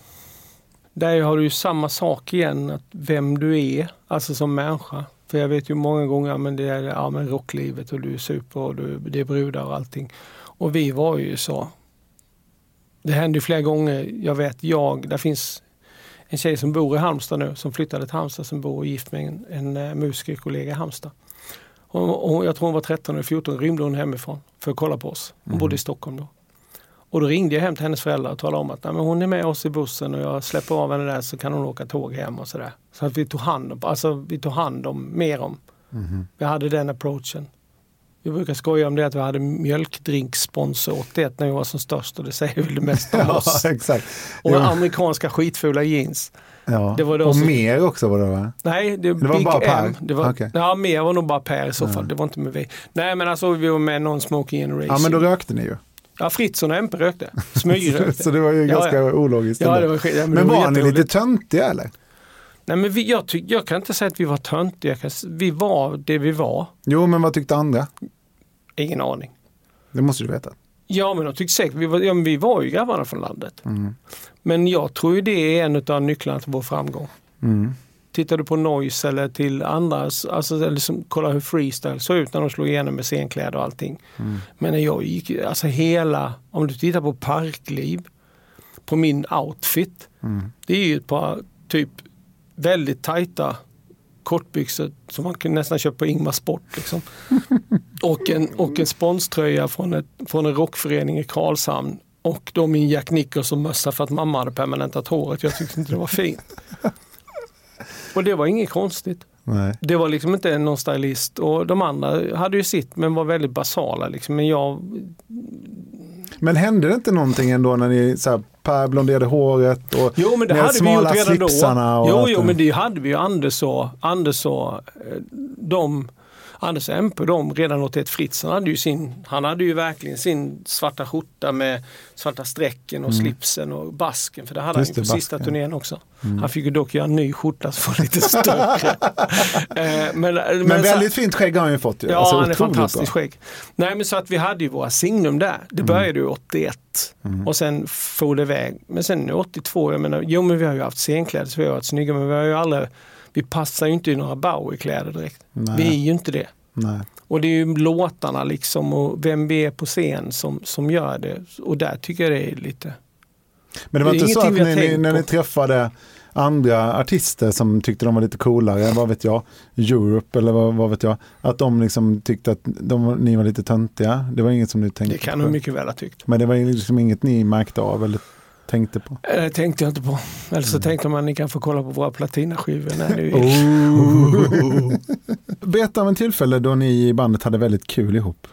Där har du ju samma sak igen, att vem du är, alltså som människa. För jag vet ju många gånger men det är ja, men rocklivet och du är super och du, det är brudar och allting. Och vi var ju så. Det hände ju flera gånger. Jag vet jag, där finns en tjej som bor i Halmstad nu som flyttade till Halmstad som bor och gift med en, en eh, musikerkollega i Halmstad. Och, och jag tror hon var 13 eller 14 rymde hon hemifrån för att kolla på oss. Hon Mm. bodde i Stockholm då. Och då ringde jag hem till hennes föräldrar och talade om att Nej, men hon är med oss i bussen och jag släpper av henne där så kan hon åka tåg hem och sådär. Så att vi tog hand om, alltså vi tog hand om mer om. Mhm. Vi hade den approachen. Vi brukar skoja om det att vi hade mjölkdrinksponsor 81 när vi var som störst och det säger väl det mesta om <laughs> Ja, oss. exakt. Och Ja. amerikanska skitfula jeans. Ja. Det var då och som- mer också var det va? Nej, det, Det var Big bara Per? M. Det var, Okej. Ja, mer var nog bara Per i så Ja. fall. Det var inte med vi. Nej, men alltså vi var med någon Smoking Generation. Ja men då rökte ni ju. Ja, Fritzson och MP rökte. Smygrökte. <laughs> så det var ju ganska ja. ologiskt. Ja, det var ja, men men var var ni lite töntiga eller? Nej, men vi, jag, tyck, jag kan inte säga att vi var töntiga. Vi var det vi var. Jo men vad tyckte andra? Ingen aning. Det måste du veta. Ja, men de tyckte säkert, vi var, ja, vi var ju grabbarna från landet. Mm. Men jag tror ju det är en av nycklarna till vår framgång. Mm. Tittar du på Noise eller till andra, alltså eller liksom, kolla hur freestyle såg ut när de slog igenom med scenkläder och allting. Mm. Men när jag gick, alltså hela, om du tittar på Parkliv, på min outfit. Mm. Det är ju ett par typ väldigt tajta kortbyxor som man kan nästan köpa på Ingmar Sport. Liksom. <laughs> och, en, och en sponströja från, ett, från en rockförening i Karlshamn. Och då min Jack Nicholson mössa för att mamma hade permanentat håret. Jag tyckte inte det var fint. <laughs> Och det var inget konstigt. Nej. Det var liksom inte någon stylist och de andra hade ju sitt men var väldigt basala. Liksom. Men jag, Men hände det inte någonting ändå när ni så här, Per blonderade håret och jo men det hade vi gjort redan då. Jo, jo men det hade vi ju. Anders och, Anders och eh, de Anders MP, de redan 81 Fritzen hade ju sin, han hade ju verkligen sin svarta skjorta med svarta strecken och Mm. slipsen och basken. För det hade Just han ju på sista basken. turnén också. Mm. Han fick ju dock göra en ny skjorta som var lite större. <laughs> Eh, men, men, Men så- väldigt fint skägg har han ju fått ju. Ja, Alltså, han är fantastiskt bra. skägg. Nej, men så att vi hade ju våra signum där. Det Mm. började ju 81 och sen for det iväg. Men sen 82, jag menar, jo men vi har ju haft scenkläder så vi har varit snygga men vi har ju aldrig, vi passar ju inte i några Bowie-kläder direkt. Nej. Vi är ju inte det. Nej. Och det är ju låtarna liksom och vem vi är på scen som, som gör det. Och där tycker jag det är lite... Men det var Det inte så att ni, ni, när ni på. träffade andra artister som tyckte de var lite coolare, vad vet jag, Europe eller vad, vad vet jag, att de liksom tyckte att de, ni var lite töntiga. Det var inget som ni tänkte Det kan på. de mycket väl ha tyckt. Men det var liksom inget ni märkte av eller tänkte på. Eh, Det tänkte jag inte på. Eller så tänkte man att ni kan få kolla på våra platinaskivor. Nej, det är ju- Oh. <laughs> Berätta om en tillfälle då ni i bandet hade väldigt kul ihop.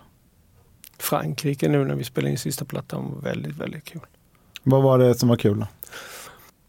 Frankrike nu när vi spelade in sista plattan var väldigt, väldigt kul. Vad var det som var kul då?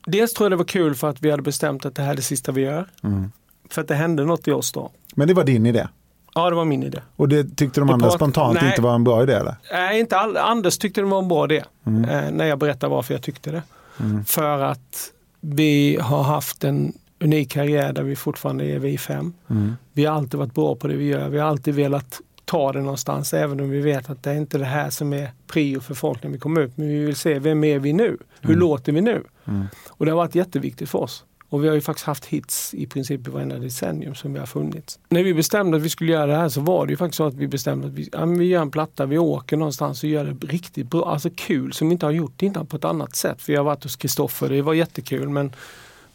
Dels tror jag det var kul för att vi hade bestämt att det här är det sista vi gör. Mm. För att det hände något i oss då. Men det var din idé? Ja, det var min idé. Och det tyckte de andra spontant Nej. inte var en bra idé eller? Nej, inte all, Anders tyckte det var en bra idé. Mm. Eh, när jag berättade varför jag tyckte det. Mm. För att vi har haft en unik karriär där vi fortfarande är vi fem. Mm. Vi har alltid varit bra på det vi gör. Vi har alltid velat ta det någonstans även om vi vet att det är inte det här som är prio för folk när vi kommer ut. Men vi vill se, vem är vi nu? Hur Mm. låter vi nu? Mm. Och det har varit jätteviktigt för oss. Och vi har ju faktiskt haft hits i princip i varenda decennium som vi har funnits. När vi bestämde att vi skulle göra det här så var det ju faktiskt så att vi bestämde att vi, ja, men vi gör en platta, vi åker någonstans och gör det riktigt bra, alltså kul som vi inte har gjort innan på ett annat sätt. Vi har varit hos Kristoffer, det var jättekul men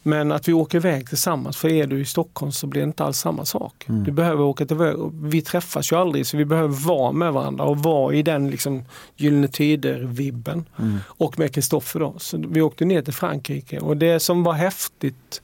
men att vi åker iväg tillsammans, för är du i Stockholm så blir det inte alls samma sak. Mm. Du behöver åka till Vi träffas ju aldrig så vi behöver vara med varandra och vara i den liksom Gyllene Tider-vibben. Mm. Och med Kristoffer då. Så vi åkte ner till Frankrike och det som var häftigt,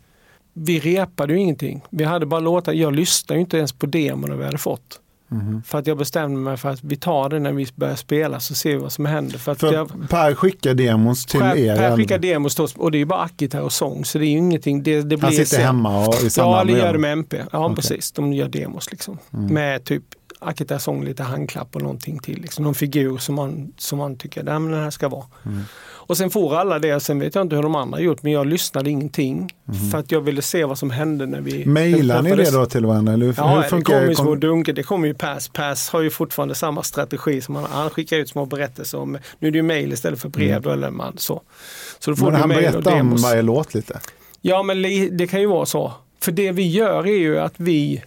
vi repade ju ingenting. Vi hade bara låtar, jag lyssnade ju inte ens på demon vi hade fått. Mhm. För att jag bestämde mig för att vi tar det när vi börjar spela så ser vi vad som händer. För För jag, Per skickar demos till Per, er. per skickar demos till oss och det är ju bara ackgitarr och sång så det är ju ingenting. Det, det blir Han sitter sen. hemma och i Ja, det gör det med MP. Ja, Okej. precis. De gör demos liksom. Mm. Med typ ackgitarr, sång, lite handklapp och någonting till. Liksom. Någon figur som man, som man tycker den här ska vara. Mm. Och sen får alla det. Sen vet jag inte hur de andra gjort men jag lyssnade ingenting. Mhm. För att jag ville se vad som hände när vi Mailar ni det då till varandra? Eller hur, Ja, hur det funkar kommer ju det? små dunkar. Det kommer ju Pass. Pass har ju fortfarande samma strategi som han, han skickar ut små berättelser om. Nu är det ju mail istället för brev. Då, eller man, så. så då får Men du han berättar om varje låt lite. Ja, men det kan ju vara så. För det vi gör är ju att vi,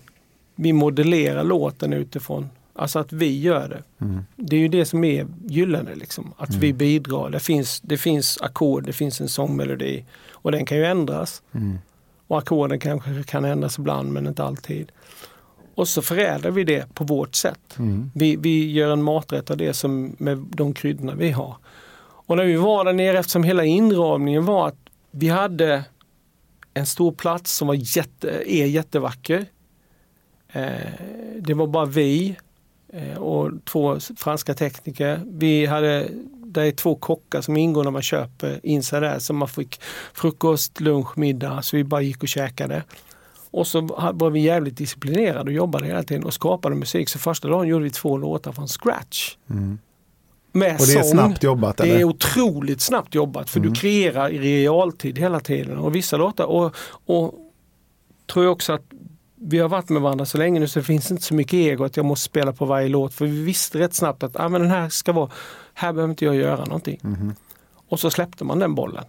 vi modellerar låten utifrån, alltså att vi gör det. Mm. Det är ju det som är gyllene, liksom. att vi bidrar. Det finns, det finns ackord, det finns en sångmelodi och den kan ju ändras. Mm. Och ackorden kanske kan ändras ibland men inte alltid. Och så förädlar vi det på vårt sätt. Mm. Vi, vi gör en maträtt av det som med de kryddorna vi har. Och när vi var där nere, eftersom hela inramningen var att vi hade en stor plats som var jätte, är jättevacker. Eh, det var bara vi och två franska tekniker. Vi hade, det är två kockar som ingår när man köper in sig där. Så man fick frukost, lunch, middag. Så vi bara gick och käkade. Och så var vi jävligt disciplinerade och jobbade hela tiden och skapade musik. Så första dagen gjorde vi två låtar från scratch. Mm. Med Och det är sång. snabbt jobbat, Det eller? är otroligt snabbt jobbat för Mm. du kreerar i realtid hela tiden. Och vissa låtar, och, och tror jag också att vi har varit med varandra så länge nu så det finns inte så mycket ego att jag måste spela på varje låt. För vi visste rätt snabbt att ah, men den här ska vara, här behöver inte jag göra någonting. Mhm. Och så släppte man den bollen.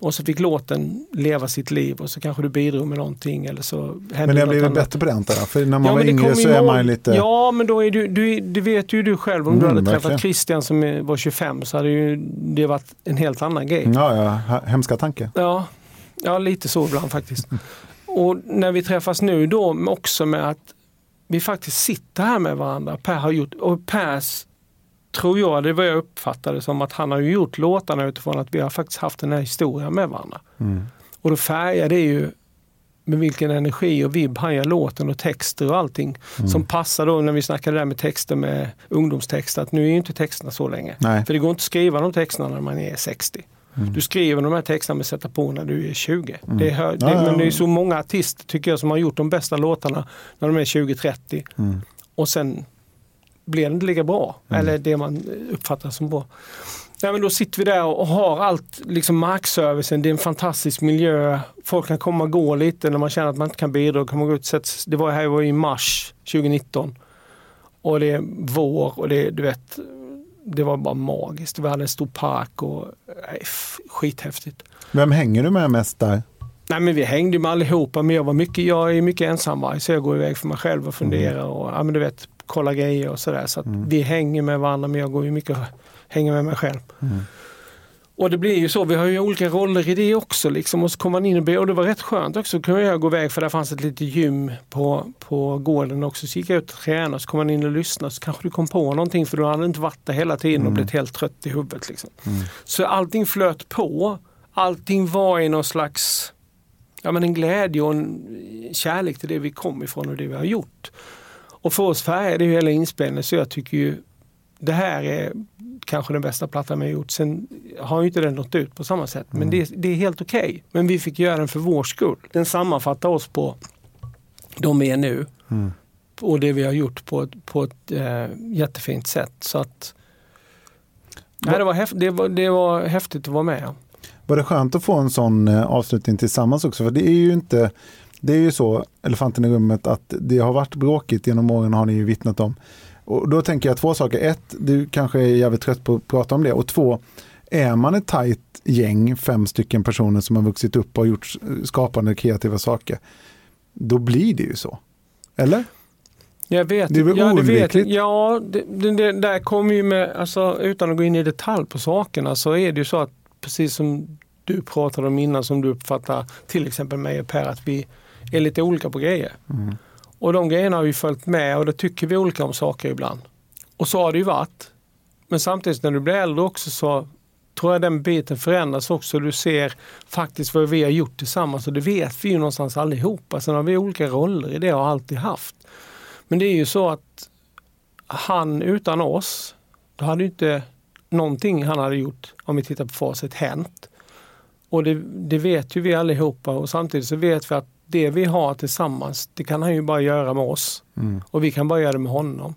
Och så fick låten leva sitt liv och så kanske du bidrog med någonting eller så hände Men ni har blivit annat. bättre på det antar jag? För när man Ja, var det yngre så är man lite... Ja, men då är du, du, det vet ju du själv. Om du Mm, hade träffat verkligen. Christian som var 25 så hade ju det varit en helt annan grej. Ja, ja, he- hemska tanke. Ja, ja lite så ibland faktiskt. <laughs> Och när vi träffas nu då också med att vi faktiskt sitter här med varandra. Per har gjort, och Pers tror jag, det vad jag uppfattade som att han har gjort låtarna utifrån att vi har faktiskt haft den här historien med varandra. Mm. Och då färgar det ju med vilken energi och vibb han gör låten och texter och allting. Mm. Som passar då när vi snackade där med texter med ungdomstexter. Att nu är ju inte texterna så länge. Nej. För det går inte att skriva de texterna när man är 60. Mm. Du skriver de här texterna med sätta på när du är 20. Mm. Det, Ja, det, men det är så många artister tycker jag som har gjort de bästa låtarna när de är 20-30. Mm. Och sen blir det inte lika bra. Mm. Eller det man uppfattar som bra. Ja, men då sitter vi där och har allt, liksom markservicen, det är en fantastisk miljö. Folk kan komma och gå lite när man känner att man inte kan bidra. Kan man gå ut, sätts- det var här var i mars 2019. Och det är vår och det, du vet, det var bara magiskt. Vi hade en stor park och nej, skithäftigt. Vem hänger du med mest där? Nej men vi hängde med allihopa men jag var mycket, jag är mycket ensamvarg så jag går iväg för mig själv och funderar och ja, men du vet, kolla grejer och sådär. Så att vi hänger med varandra men jag går ju mycket och hänger med mig själv. Och det blir ju så, vi har ju olika roller i det också liksom. Och så kommer man in och, be- och det var rätt skönt också, kunde jag gå iväg för där fanns ett litet gym på, på gården också. Så gick jag ut och tränade, så kom man in och lyssnade så kanske du kom på någonting för du hade inte varit där hela tiden och blivit helt trött i huvudet. Liksom. Så allting flöt på. Allting var i någon slags ja, men en glädje och en kärlek till det vi kom ifrån och det vi har gjort. Och för oss färgar det ju hela inspelningen så jag tycker ju det här är kanske den bästa plattan vi har gjort. Sen har ju inte den nått ut på samma sätt men det, det är helt okej. Men vi fick göra den för vår skull. Den sammanfattar oss på de vi är nu och det vi har gjort på på ett eh, jättefint sätt. Så att, nej, det, var häft, det, var, det var häftigt att vara med. Var det skönt att få en sån eh, avslutning tillsammans också? För det är ju inte, det är ju så, elefanten i rummet, att det har varit bråkigt genom åren har ni ju vittnat om. Och då tänker jag två saker. Ett, du kanske är jävligt trött på att prata om det. Och två, är man ett tajt gäng, fem stycken personer som har vuxit upp och gjort skapande kreativa saker, då blir det ju så. Eller? Jag vet. Det är väl ja, det vet, oundvikligt? ja, det, det, det där kommer ju med, alltså, utan att gå in i detalj på sakerna så är det ju så att precis som du pratade om innan som du uppfattar till exempel mig och Per att vi är lite olika på grejer. Mm. Och de grejerna har vi följt med och då tycker vi olika om saker ibland. Och så har det ju varit. Men samtidigt när du blir äldre också så tror jag den biten förändras också. Du ser faktiskt vad vi har gjort tillsammans och det vet vi ju någonstans allihopa. Alltså, Sen har vi olika roller i det och har alltid haft. Men det är ju så att han utan oss, då hade ju inte någonting han hade gjort, om vi tittar på facit, hänt. Och det, det vet ju vi allihopa och samtidigt så vet vi att det vi har tillsammans, det kan han ju bara göra med oss. Mm. Och vi kan bara göra det med honom.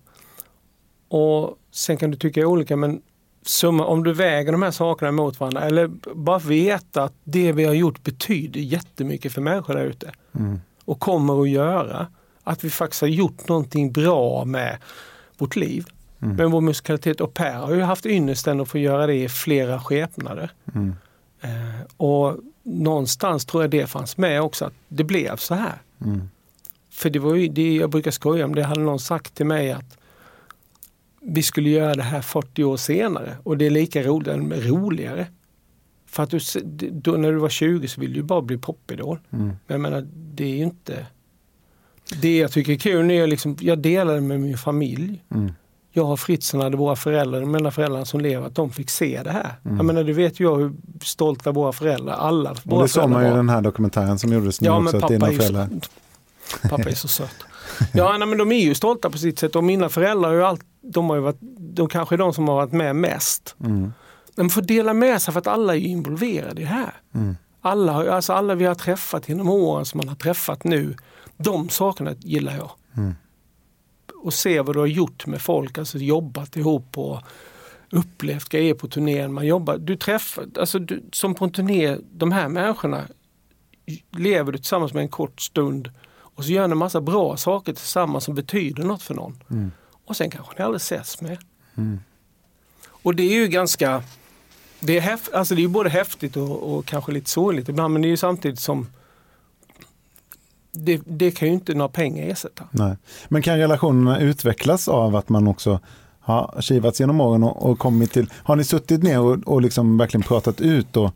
Och sen kan du tycka olika men summa, om du väger de här sakerna mot varandra eller bara veta att det vi har gjort betyder jättemycket för människor där ute. Mm. Och kommer att göra. Att vi faktiskt har gjort någonting bra med vårt liv. Mm. Med vår musikalitet. Och Per har ju haft ynnesten att få göra det i flera skepnader. Mm. Eh, och någonstans tror jag det fanns med också att det blev så här. Mm. För det var ju det jag brukar skoja om. Det hade någon sagt till mig att vi skulle göra det här 40 år senare och det är lika roligt, eller roligare. För att du, då, när du var 20 så ville du bara bli popidol. Mm. Men jag menar, det är ju inte... Det jag tycker är kul är liksom, jag delar det med min familj. Mm. Jag har Fritzen hade våra föräldrar, mina föräldrar som lever, att de fick se det här. Mm. Jag menar, du vet ju jag hur stolta våra föräldrar, alla Och våra det såg man ju i den här dokumentären som gjordes nu Ja, också, att pappa dina föräldrar... så, <laughs> pappa är så söt. <laughs> Ja, nej, men de är ju stolta på sitt sätt och mina föräldrar har ju allt, de har ju varit, de kanske är de som har varit med mest. Mm. De får dela med sig för att alla är ju involverade i det här. Mm. Alla, alltså alla vi har träffat genom åren som man har träffat nu, de sakerna gillar jag. Mm. Och se vad du har gjort med folk, alltså jobbat ihop och upplevt grejer på turnén. Man jobbar, du träffar, alltså du, som på en turné, de här människorna lever du tillsammans med en kort stund och så gör ni en massa bra saker tillsammans som betyder något för någon. Mm. Och sen kanske ni aldrig ses med. Mm. Och det är ju ganska, det är, häf, alltså det är ju både häftigt och, och kanske lite sorgligt ibland men det är ju samtidigt som det, det kan ju inte några pengar ersätta. Nej. Men kan relationerna utvecklas av att man också har kivats genom åren och, och kommit till... Har ni suttit ner och, och liksom verkligen pratat ut och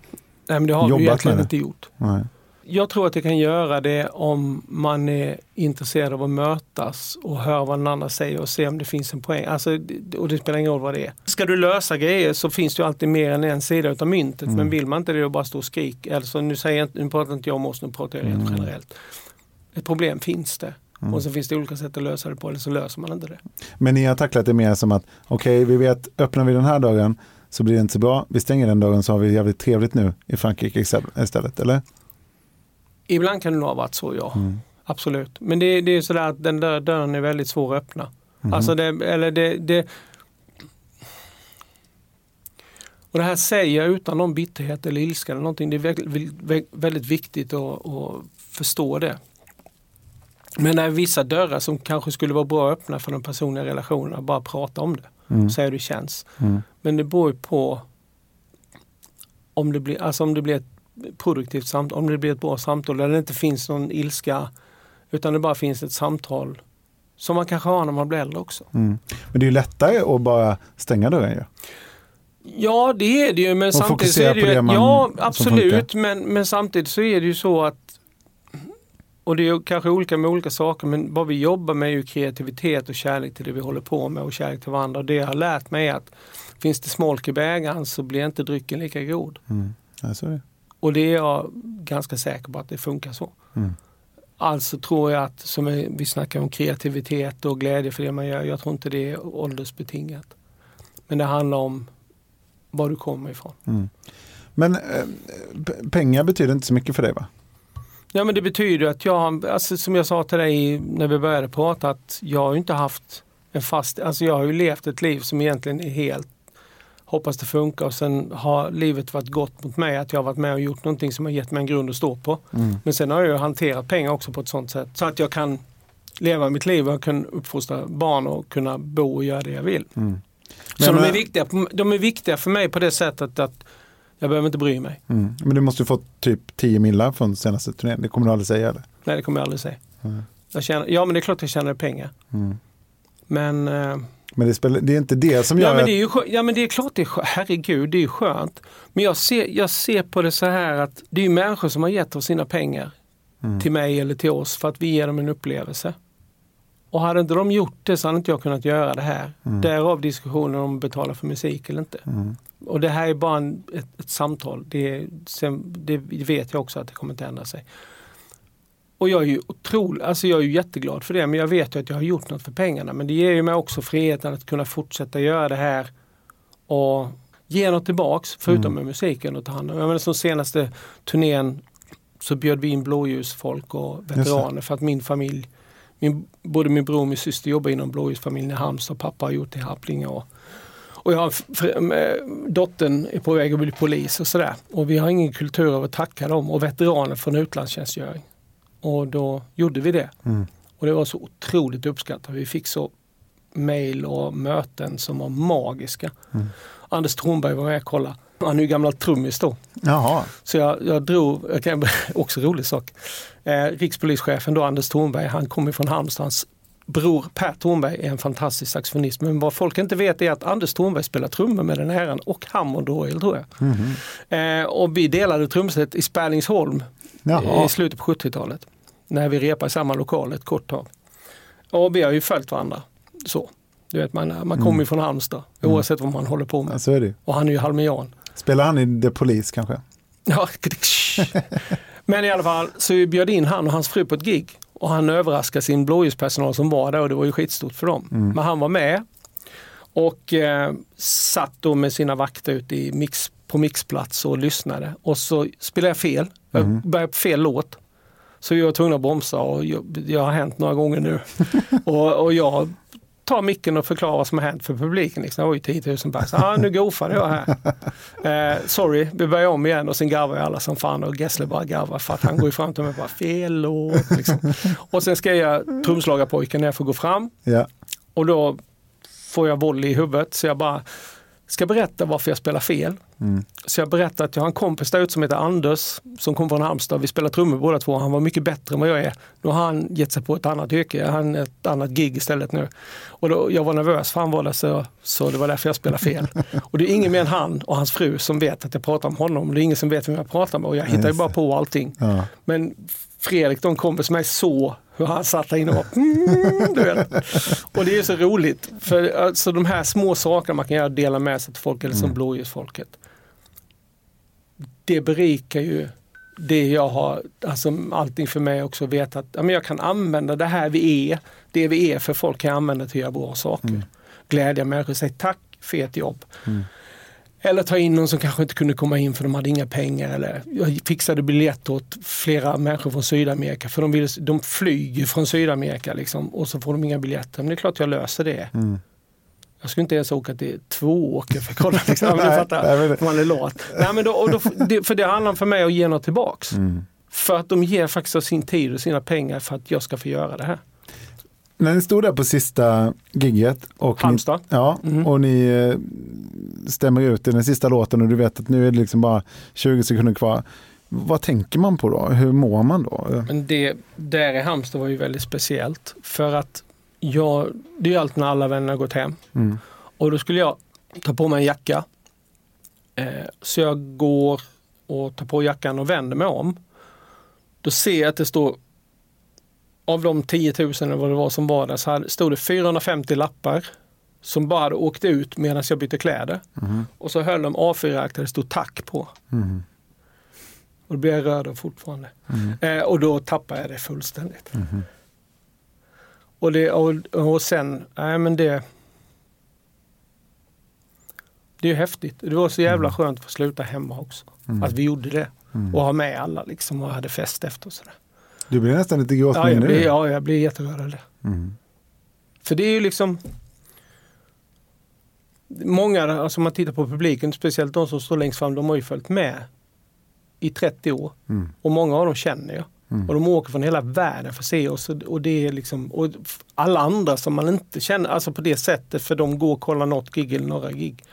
Nej men det har vi egentligen med det? inte gjort. Nej. jag tror att det kan göra det om man är intresserad av att mötas och höra vad den andra säger och se om det finns en poäng. Alltså, och det spelar ingen roll vad det är. Ska du lösa grejer så finns det ju alltid mer än en sida utav myntet. Mm. Men vill man inte det och bara stå och skrik. Alltså, nu, säger jag, inte- nu pratar inte jag om oss, nu pratar jag rent Mm. generellt. Ett problem finns det. Mm. Och så finns det olika sätt att lösa det på eller så löser man inte det. Men ni har tacklat det mer som att, okej, vi vet, öppnar vi den här dörren så blir det inte så bra. Vi stänger den dörren så har vi jävligt trevligt nu i Frankrike istället, eller? Ibland kan det nog ha varit så, ja. Mm. Absolut. Men det, det är sådär att den där dörren är väldigt svår att öppna. Mhm. Alltså det, eller det, det... Och det här säger jag utan någon bitterhet eller ilska eller någonting. Det är väldigt, väldigt viktigt att, att förstå det. Men det är vissa dörrar som kanske skulle vara bra att öppna för de personliga relationerna, bara prata om det. Mm. Se hur det känns. Mm. Men det beror ju på om det blir, alltså om det blir ett produktivt samtal, om det blir ett bra samtal där det inte finns någon ilska utan det bara finns ett samtal som man kanske har när man blir äldre också. Mm. Men det är ju lättare att bara stänga dörren ju. Ja det är det ju men Och samtidigt så är det ju, det man- Ja absolut men, men samtidigt så är det ju så att och det är kanske olika med olika saker men vad vi jobbar med är ju kreativitet och kärlek till det vi håller på med och kärlek till varandra. Och det jag har lärt mig är att finns det smolk i bägaren så blir inte drycken lika god. Mm. Det. Och det är jag ganska säker på att det funkar så. Mm. Alltså tror jag att, som vi snackar om kreativitet och glädje för det man gör, jag tror inte det är åldersbetingat. Men det handlar om var du kommer ifrån. Mm. Men eh, pengar betyder inte så mycket för dig va? Ja men det betyder att jag, alltså, som jag sa till dig när vi började prata, att jag har ju inte haft en fast, alltså jag har ju levt ett liv som egentligen är helt hoppas det funkar och sen har livet varit gott mot mig att jag har varit med och gjort någonting som har gett mig en grund att stå på. Mm. Men sen har jag ju hanterat pengar också på ett sånt sätt så att jag kan leva mitt liv och kan uppfostra barn och kunna bo och göra det jag vill. Mm. Så Men- de, är viktiga, de är viktiga för mig på det sättet att jag behöver inte bry mig. Mm. Men du måste få typ 10 millar från senaste turnén. Det kommer du aldrig säga eller? Nej det kommer jag aldrig säga. Mm. Jag tjänar, ja men det är klart jag tjänar pengar. Mm. Men, eh, Men det, spelar, det är inte det som gör ja, men det är ju ja men det är klart det är skö- herregud det är ju skönt. Men jag ser, jag ser på det så här att det är människor som har gett oss sina pengar Mm. till mig eller till oss för att vi ger dem en upplevelse. Och hade inte de gjort det så hade inte jag kunnat göra det här. Mm. Därav diskussionen om att betala för musik eller inte. Mm. Och det här är bara en, ett, ett samtal. Det, sen, det vet jag också att det kommer inte ändra sig. Och jag är ju otrolig, alltså jag är ju jätteglad för det men jag vet ju att jag har gjort något för pengarna. Men det ger ju mig också friheten att kunna fortsätta göra det här och ge något tillbaks förutom Mm. med musiken och ta hand om. Jag menar som senaste turnén så bjöd vi in blåljusfolk och veteraner för att min familj, min, både min bror och min syster jobbar inom blåljusfamiljen i Halmstad pappa har gjort det i Happlinge. Och, och jag dottern är på väg att bli polis och sådär. Och vi har ingen kultur av att tacka dem och veteraner från utlandstjänstgöring. Och då gjorde vi det. Mm. Och det var så otroligt uppskattat. Vi fick så mail och möten som var magiska. Mm. Anders Thornberg var med och kollade. Han är ju gammal trummis då. Jaha. Så jag, jag drog, jag kan, <laughs> också rolig sak. Eh, rikspolischefen då, Anders Thornberg, han kommer från Halmstad. Hans bror Per Thornberg är en fantastisk saxofonist. Men vad folk inte vet är att Anders Thornberg spelar trummor med den äran och Hammond Royal tror jag. Mhm. Eh, och vi delade trumset i Spärlingsholm Jaha. i slutet på 70-talet. När vi repade i samma lokal ett kort tag. Och vi har ju följt varandra. Så. Du vet, man, man kommer Mm. ju från Halmstad Mm. oavsett vad man håller på med. Ja. Och han är ju halmian. Spelar han i The Police kanske? Ja, Men i alla fall så vi bjöd in han och hans fru på ett gig. Och han överraskade sin blåljuspersonal som var där och det var ju skitstort för dem. Mm. Men han var med och eh, satt då med sina vakter ute i mix, på mixplats och lyssnade. Och så spelade jag fel. Jag Mm. började på fel låt. Så vi var tvungna att bromsa och jag, det har hänt några gånger nu. <laughs> och, och jag tar micken och förklarar vad som har hänt för publiken. Liksom. Ju 10 000 pers. Ah, nu goofade jag här. <laughs> Eh, sorry, vi börjar om igen och sen garvar ju alla som fan och Gessle bara garvar för att han går ju fram till mig och bara fel låt. Liksom. Och sen ska jag trumslagarpojken när jag får gå fram Ja. och då får jag volley i huvudet så jag bara ska berätta varför jag spelar fel. Mm. Så jag berättade att jag har en kompis där ute som heter Anders som kommer från Halmstad. Vi spelar trummor båda två. Han var mycket bättre än vad jag är. Nu har han gett sig på ett annat yrke. Han ett annat gig istället nu. Och då, jag var nervös för han var där så, så det var därför jag spelade fel. <laughs> och det är ingen mer än han och hans fru som vet att jag pratar om honom. Det är ingen som vet vem jag pratar med och jag hittar ju bara på allting. Ja. Men Fredrik, de kompis med mig, så hur han satt där inne och var, mm, du vet. Och det är så roligt. För alltså, de här små sakerna man kan göra, dela med sig till folk, eller som Mm. blåljusfolket. Det berikar ju det jag har, alltså allting för mig också veta att ja, men jag kan använda det här vi är, det vi är för folk kan jag använda till att göra bra saker. Glädja människor, säga tack för ert jobb. Eller ta in någon som kanske inte kunde komma in för de hade inga pengar. Eller jag fixade biljett åt flera människor från Sydamerika för de, vill, de flyger från Sydamerika liksom, och så får de inga biljetter. Men det är klart jag löser det. Mm. Jag skulle inte ens åka till Tvååker för att kolla. Liksom. <laughs> Du Nej, fattar, nej, men man är lat. Nej, men då, och då, det, för det handlar för mig om att ge något tillbaks. Mm. För att de ger faktiskt av sin tid och sina pengar för att jag ska få göra det här. När ni stod där på sista gigget och Halmstad. Ni, ja, och ni eh, stämmer ut i den sista låten och du vet att nu är det liksom bara 20 sekunder kvar. Vad tänker man på då? Hur mår man då? Men det där i Halmstad var ju väldigt speciellt. För att jag, det är ju alltid när alla vänner har gått hem. Mm. Och då skulle jag ta på mig en jacka. Eh, så jag går och tar på jackan och vänder mig om. Då ser jag att det står av de 10 000 eller vad det var som var där så hade, stod det 450 lappar som bara hade åkt ut medan jag bytte kläder. Mhm. Och så höll de A4-ark där det stod tack på. Mhm. Och då blir jag röd fortfarande. Mhm. Eh, och då tappar jag det fullständigt. Mhm. Och, det, och, och sen, nej men det... Det är häftigt. Det var så jävla skönt att få sluta hemma också. Mm. Att vi gjorde det. Mm. Och ha med alla liksom och hade fest efter och sådär. Du blir nästan lite Ja, jag gråtmild blir, nu. ja, jag blir jätterörd. Mm. För det är ju liksom... Många, alltså man tittar på publiken, speciellt de som står längst fram, de har ju följt med i 30 år. Mm. Och många av dem känner jag. Mm. Och de åker från hela världen för att se oss. Och- det är liksom, och alla andra som man inte känner, alltså på det sättet, för de går och kollar något gig eller några gig.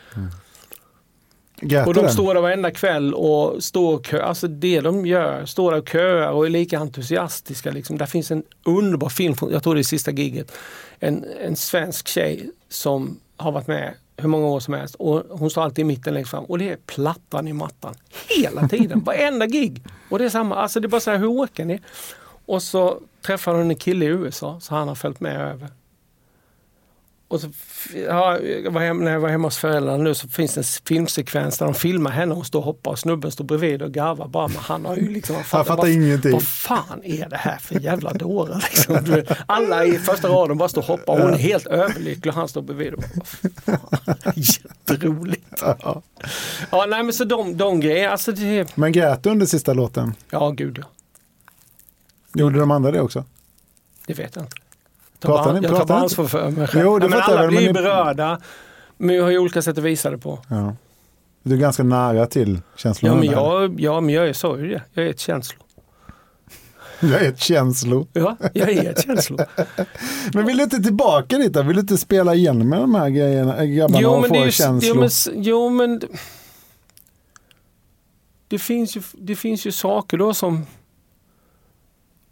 Grät Och de den? står där varenda kväll och står och kö, alltså det de gör, står där och köar och är lika entusiastiska. Liksom. Där finns en underbar film, jag tror det är sista giget. En, en svensk tjej som har varit med hur många år som helst och hon står alltid i mitten längst fram och det är plattan i mattan. Hela tiden, varenda gig. Och det är samma, alltså det är bara så här, hur orkar ni? Och så träffar hon en kille i USA så han har följt med över. Och så, ja, jag var hem, när jag var hemma hos föräldrarna nu så finns det en filmsekvens där de filmar henne och hon står och hoppar och snubben står bredvid och garvar bara. Men han har ju liksom... Han fattar vad, ingenting. Vad fan är det här för jävla dårar? Liksom. Alla i första raden bara står och hoppar och hon är helt överlycklig och han står bredvid och bara, fan, <laughs> Jätteroligt. Ja. Ja, nej men så de, de grejer, alltså det... Men grät du under sista låten? Ja, gud ja. Gjorde de andra det också? Det vet jag inte. Pratar ni- jag tar ansvar för mig själv. Jo, det Nej, alla väl, blir ni- berörda. Men vi har ju olika sätt att visa det på. Ja. Du är ganska nära till känslorna. Ja men, jag, ja, men jag är så ju det. Jag är ett känslo. <laughs> Jag är ett känslo. Ja, jag är ett känslo. <laughs> Men vill du inte tillbaka dit då? Vill du inte spela igen med de här grejerna, äh, grabbarna och det är få ju- känslor? Jo men, jo, men det, finns ju, det finns ju saker då som...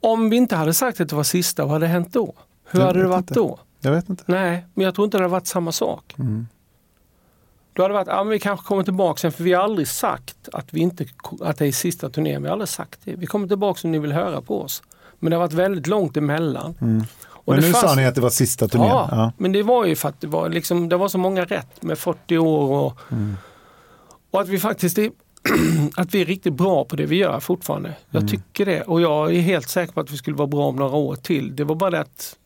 Om vi inte hade sagt att det var sista, vad hade hänt då? Hur Jag hade det varit inte. då? Jag vet inte. Nej, men jag tror inte det hade varit samma sak. Mm. Då hade det varit, ja men vi kanske kommer tillbaka sen, för vi har aldrig sagt att, vi inte, att det är sista turnén. Vi har aldrig sagt det. Vi kommer tillbaka om ni vill höra på oss. Men det har varit väldigt långt emellan. Mm. Och Men nu sa fanns- ni att det var sista turnén. Ja, Ja. men det var ju för att det var, liksom, det var så många rätt med 40 år och, Mm. och att vi faktiskt är, <clears throat> att vi är riktigt bra på det vi gör fortfarande. Jag Mm. tycker det och jag är helt säker på att vi skulle vara bra om några år till. Det var bara det att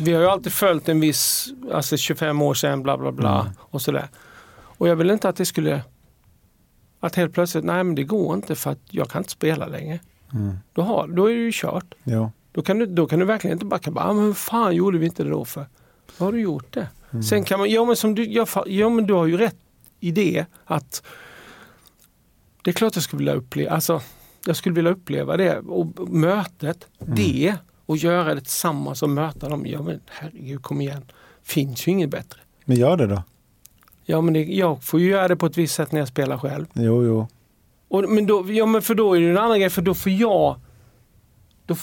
vi har ju alltid följt en viss, alltså 25 år sedan bla bla bla Mm. och sådär. Och jag vill inte att det skulle, att helt plötsligt, nej men det går inte för att jag kan inte spela längre. Mm. Då, har, då är det ju kört. Ja. Då kan, du, då kan du verkligen inte backa. Bara, ah, men hur fan gjorde vi inte det då för? Vad har du gjort det? Mm. Sen kan man, ja men, som du, ja, ja men du har ju rätt i det att det är klart jag skulle vilja uppleva, alltså, jag skulle vilja uppleva det och mötet, Mm. det och göra det tillsammans och möta dem. Ja men herregud kom igen, finns ju inget bättre. Men gör det då. Ja, men det, jag får ju göra det på ett visst sätt när jag spelar själv. Jo, jo. Och, men, då, ja, men för då är det en annan grej, för då får jag... Då,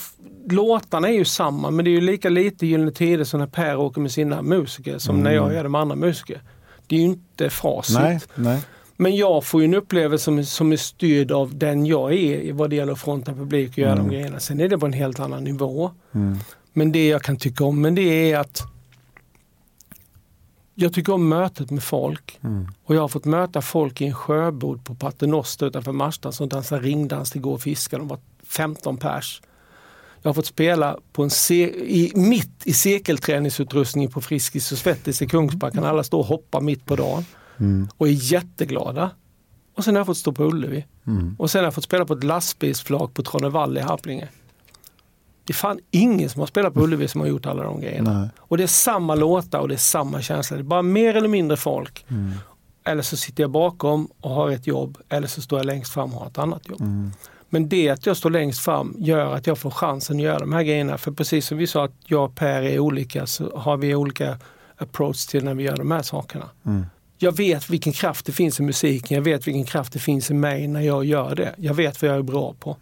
låtarna är ju samma, men det är ju lika lite Gyllene Tider som när Per åker med sina musiker som när jag gör det med andra musiker. Det är ju inte facit. Nej, nej. Men jag får ju en upplevelse som, som är styrd av den jag är vad det gäller att fronta publik och göra de grejerna. Sen är det på en helt annan nivå. Men det jag kan tycka om men det är att jag tycker om mötet med folk. Och jag har fått möta folk i en sjöbod på Paternoster utanför Marstrand som dansade ringdans till Gå och fiska. De var 15 pers. Jag har fått spela på en i, mitt i cirkelträningsutrustning på Friskis och Svettis i Kungsbacka. Alla står och hoppar mitt på dagen och är jätteglada. Och sen har jag fått stå på Ullevi. Och sen har jag fått spela på ett lastbilsflak på Tronevall i Harplinge. Det är fan ingen som har spelat på Ullevi som har gjort alla de grejerna. Nej. Och det är samma låtar och det är samma känsla. Det är bara mer eller mindre folk. Eller så sitter jag bakom och har ett jobb. Eller så står jag längst fram och har ett annat jobb. Men det att jag står längst fram gör att jag får chansen att göra de här grejerna. För precis som vi sa att jag och Per är olika så har vi olika approach till när vi gör de här sakerna. Jag vet vilken kraft det finns i musiken. Jag vet vilken kraft det finns i mig när jag gör det. Jag vet vad jag är bra på.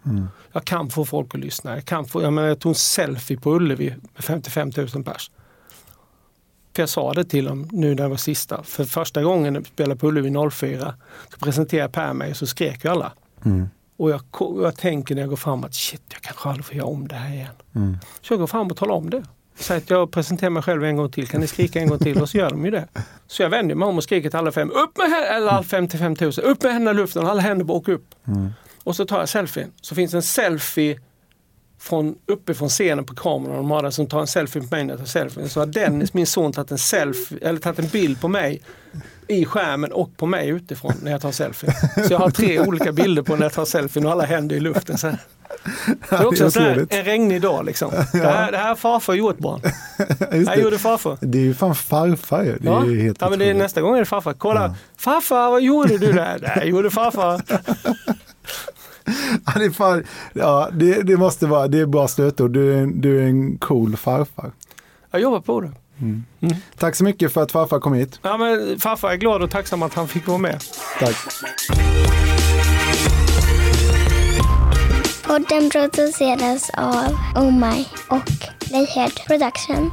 Jag kan få folk att lyssna. Jag, kan få, jag, menar, jag tog en selfie på Ullevi med 55 000 pers. För jag sa det till dem nu när det var sista. För första gången jag spelade på Ullevi 04 så presenterade Per mig och så skrek ju alla. Och jag, jag tänker när jag går fram att shit, jag kanske aldrig får göra om det här igen. Så jag går fram och talar om det. Säger att jag presenterar mig själv en gång till, kan ni skrika en gång till? Och så gör de ju det. Så jag vänder mig om och skriker till alla fem, upp med händerna, eller alla 55 000, upp med händerna i luften, alla händer åker upp. Och så tar jag selfien. Så finns en selfie från uppifrån scenen på kameran. De har den som tar en selfie på mig när jag tar selfien. Så har Dennis, min son, tagit en, selfie, eller tagit en bild på mig i skärmen och på mig utifrån när jag tar selfie. Så jag har tre olika bilder på när jag tar selfien och alla händer i luften. Så här. Det är också här, otroligt. en regnig dag liksom. Det här, det här har farfar gjort barn. <laughs> Det här det. gjorde farfar. Det är ju fan farfar ju. Det Ja. är ju helt ja, men det är, nästa gång är det farfar. Kolla, farfar vad gjorde du där? Det här gjorde farfar. <laughs> Ja, det, är fan, ja, det, det måste vara, det är bra stötord. Du, är du är en cool farfar. Jag jobbar på det. Tack så mycket för att farfar kom hit. Ja, men farfar är glad och tacksam att han fick vara med. Tack. Podden produceras av Oh My och Playhead Productions.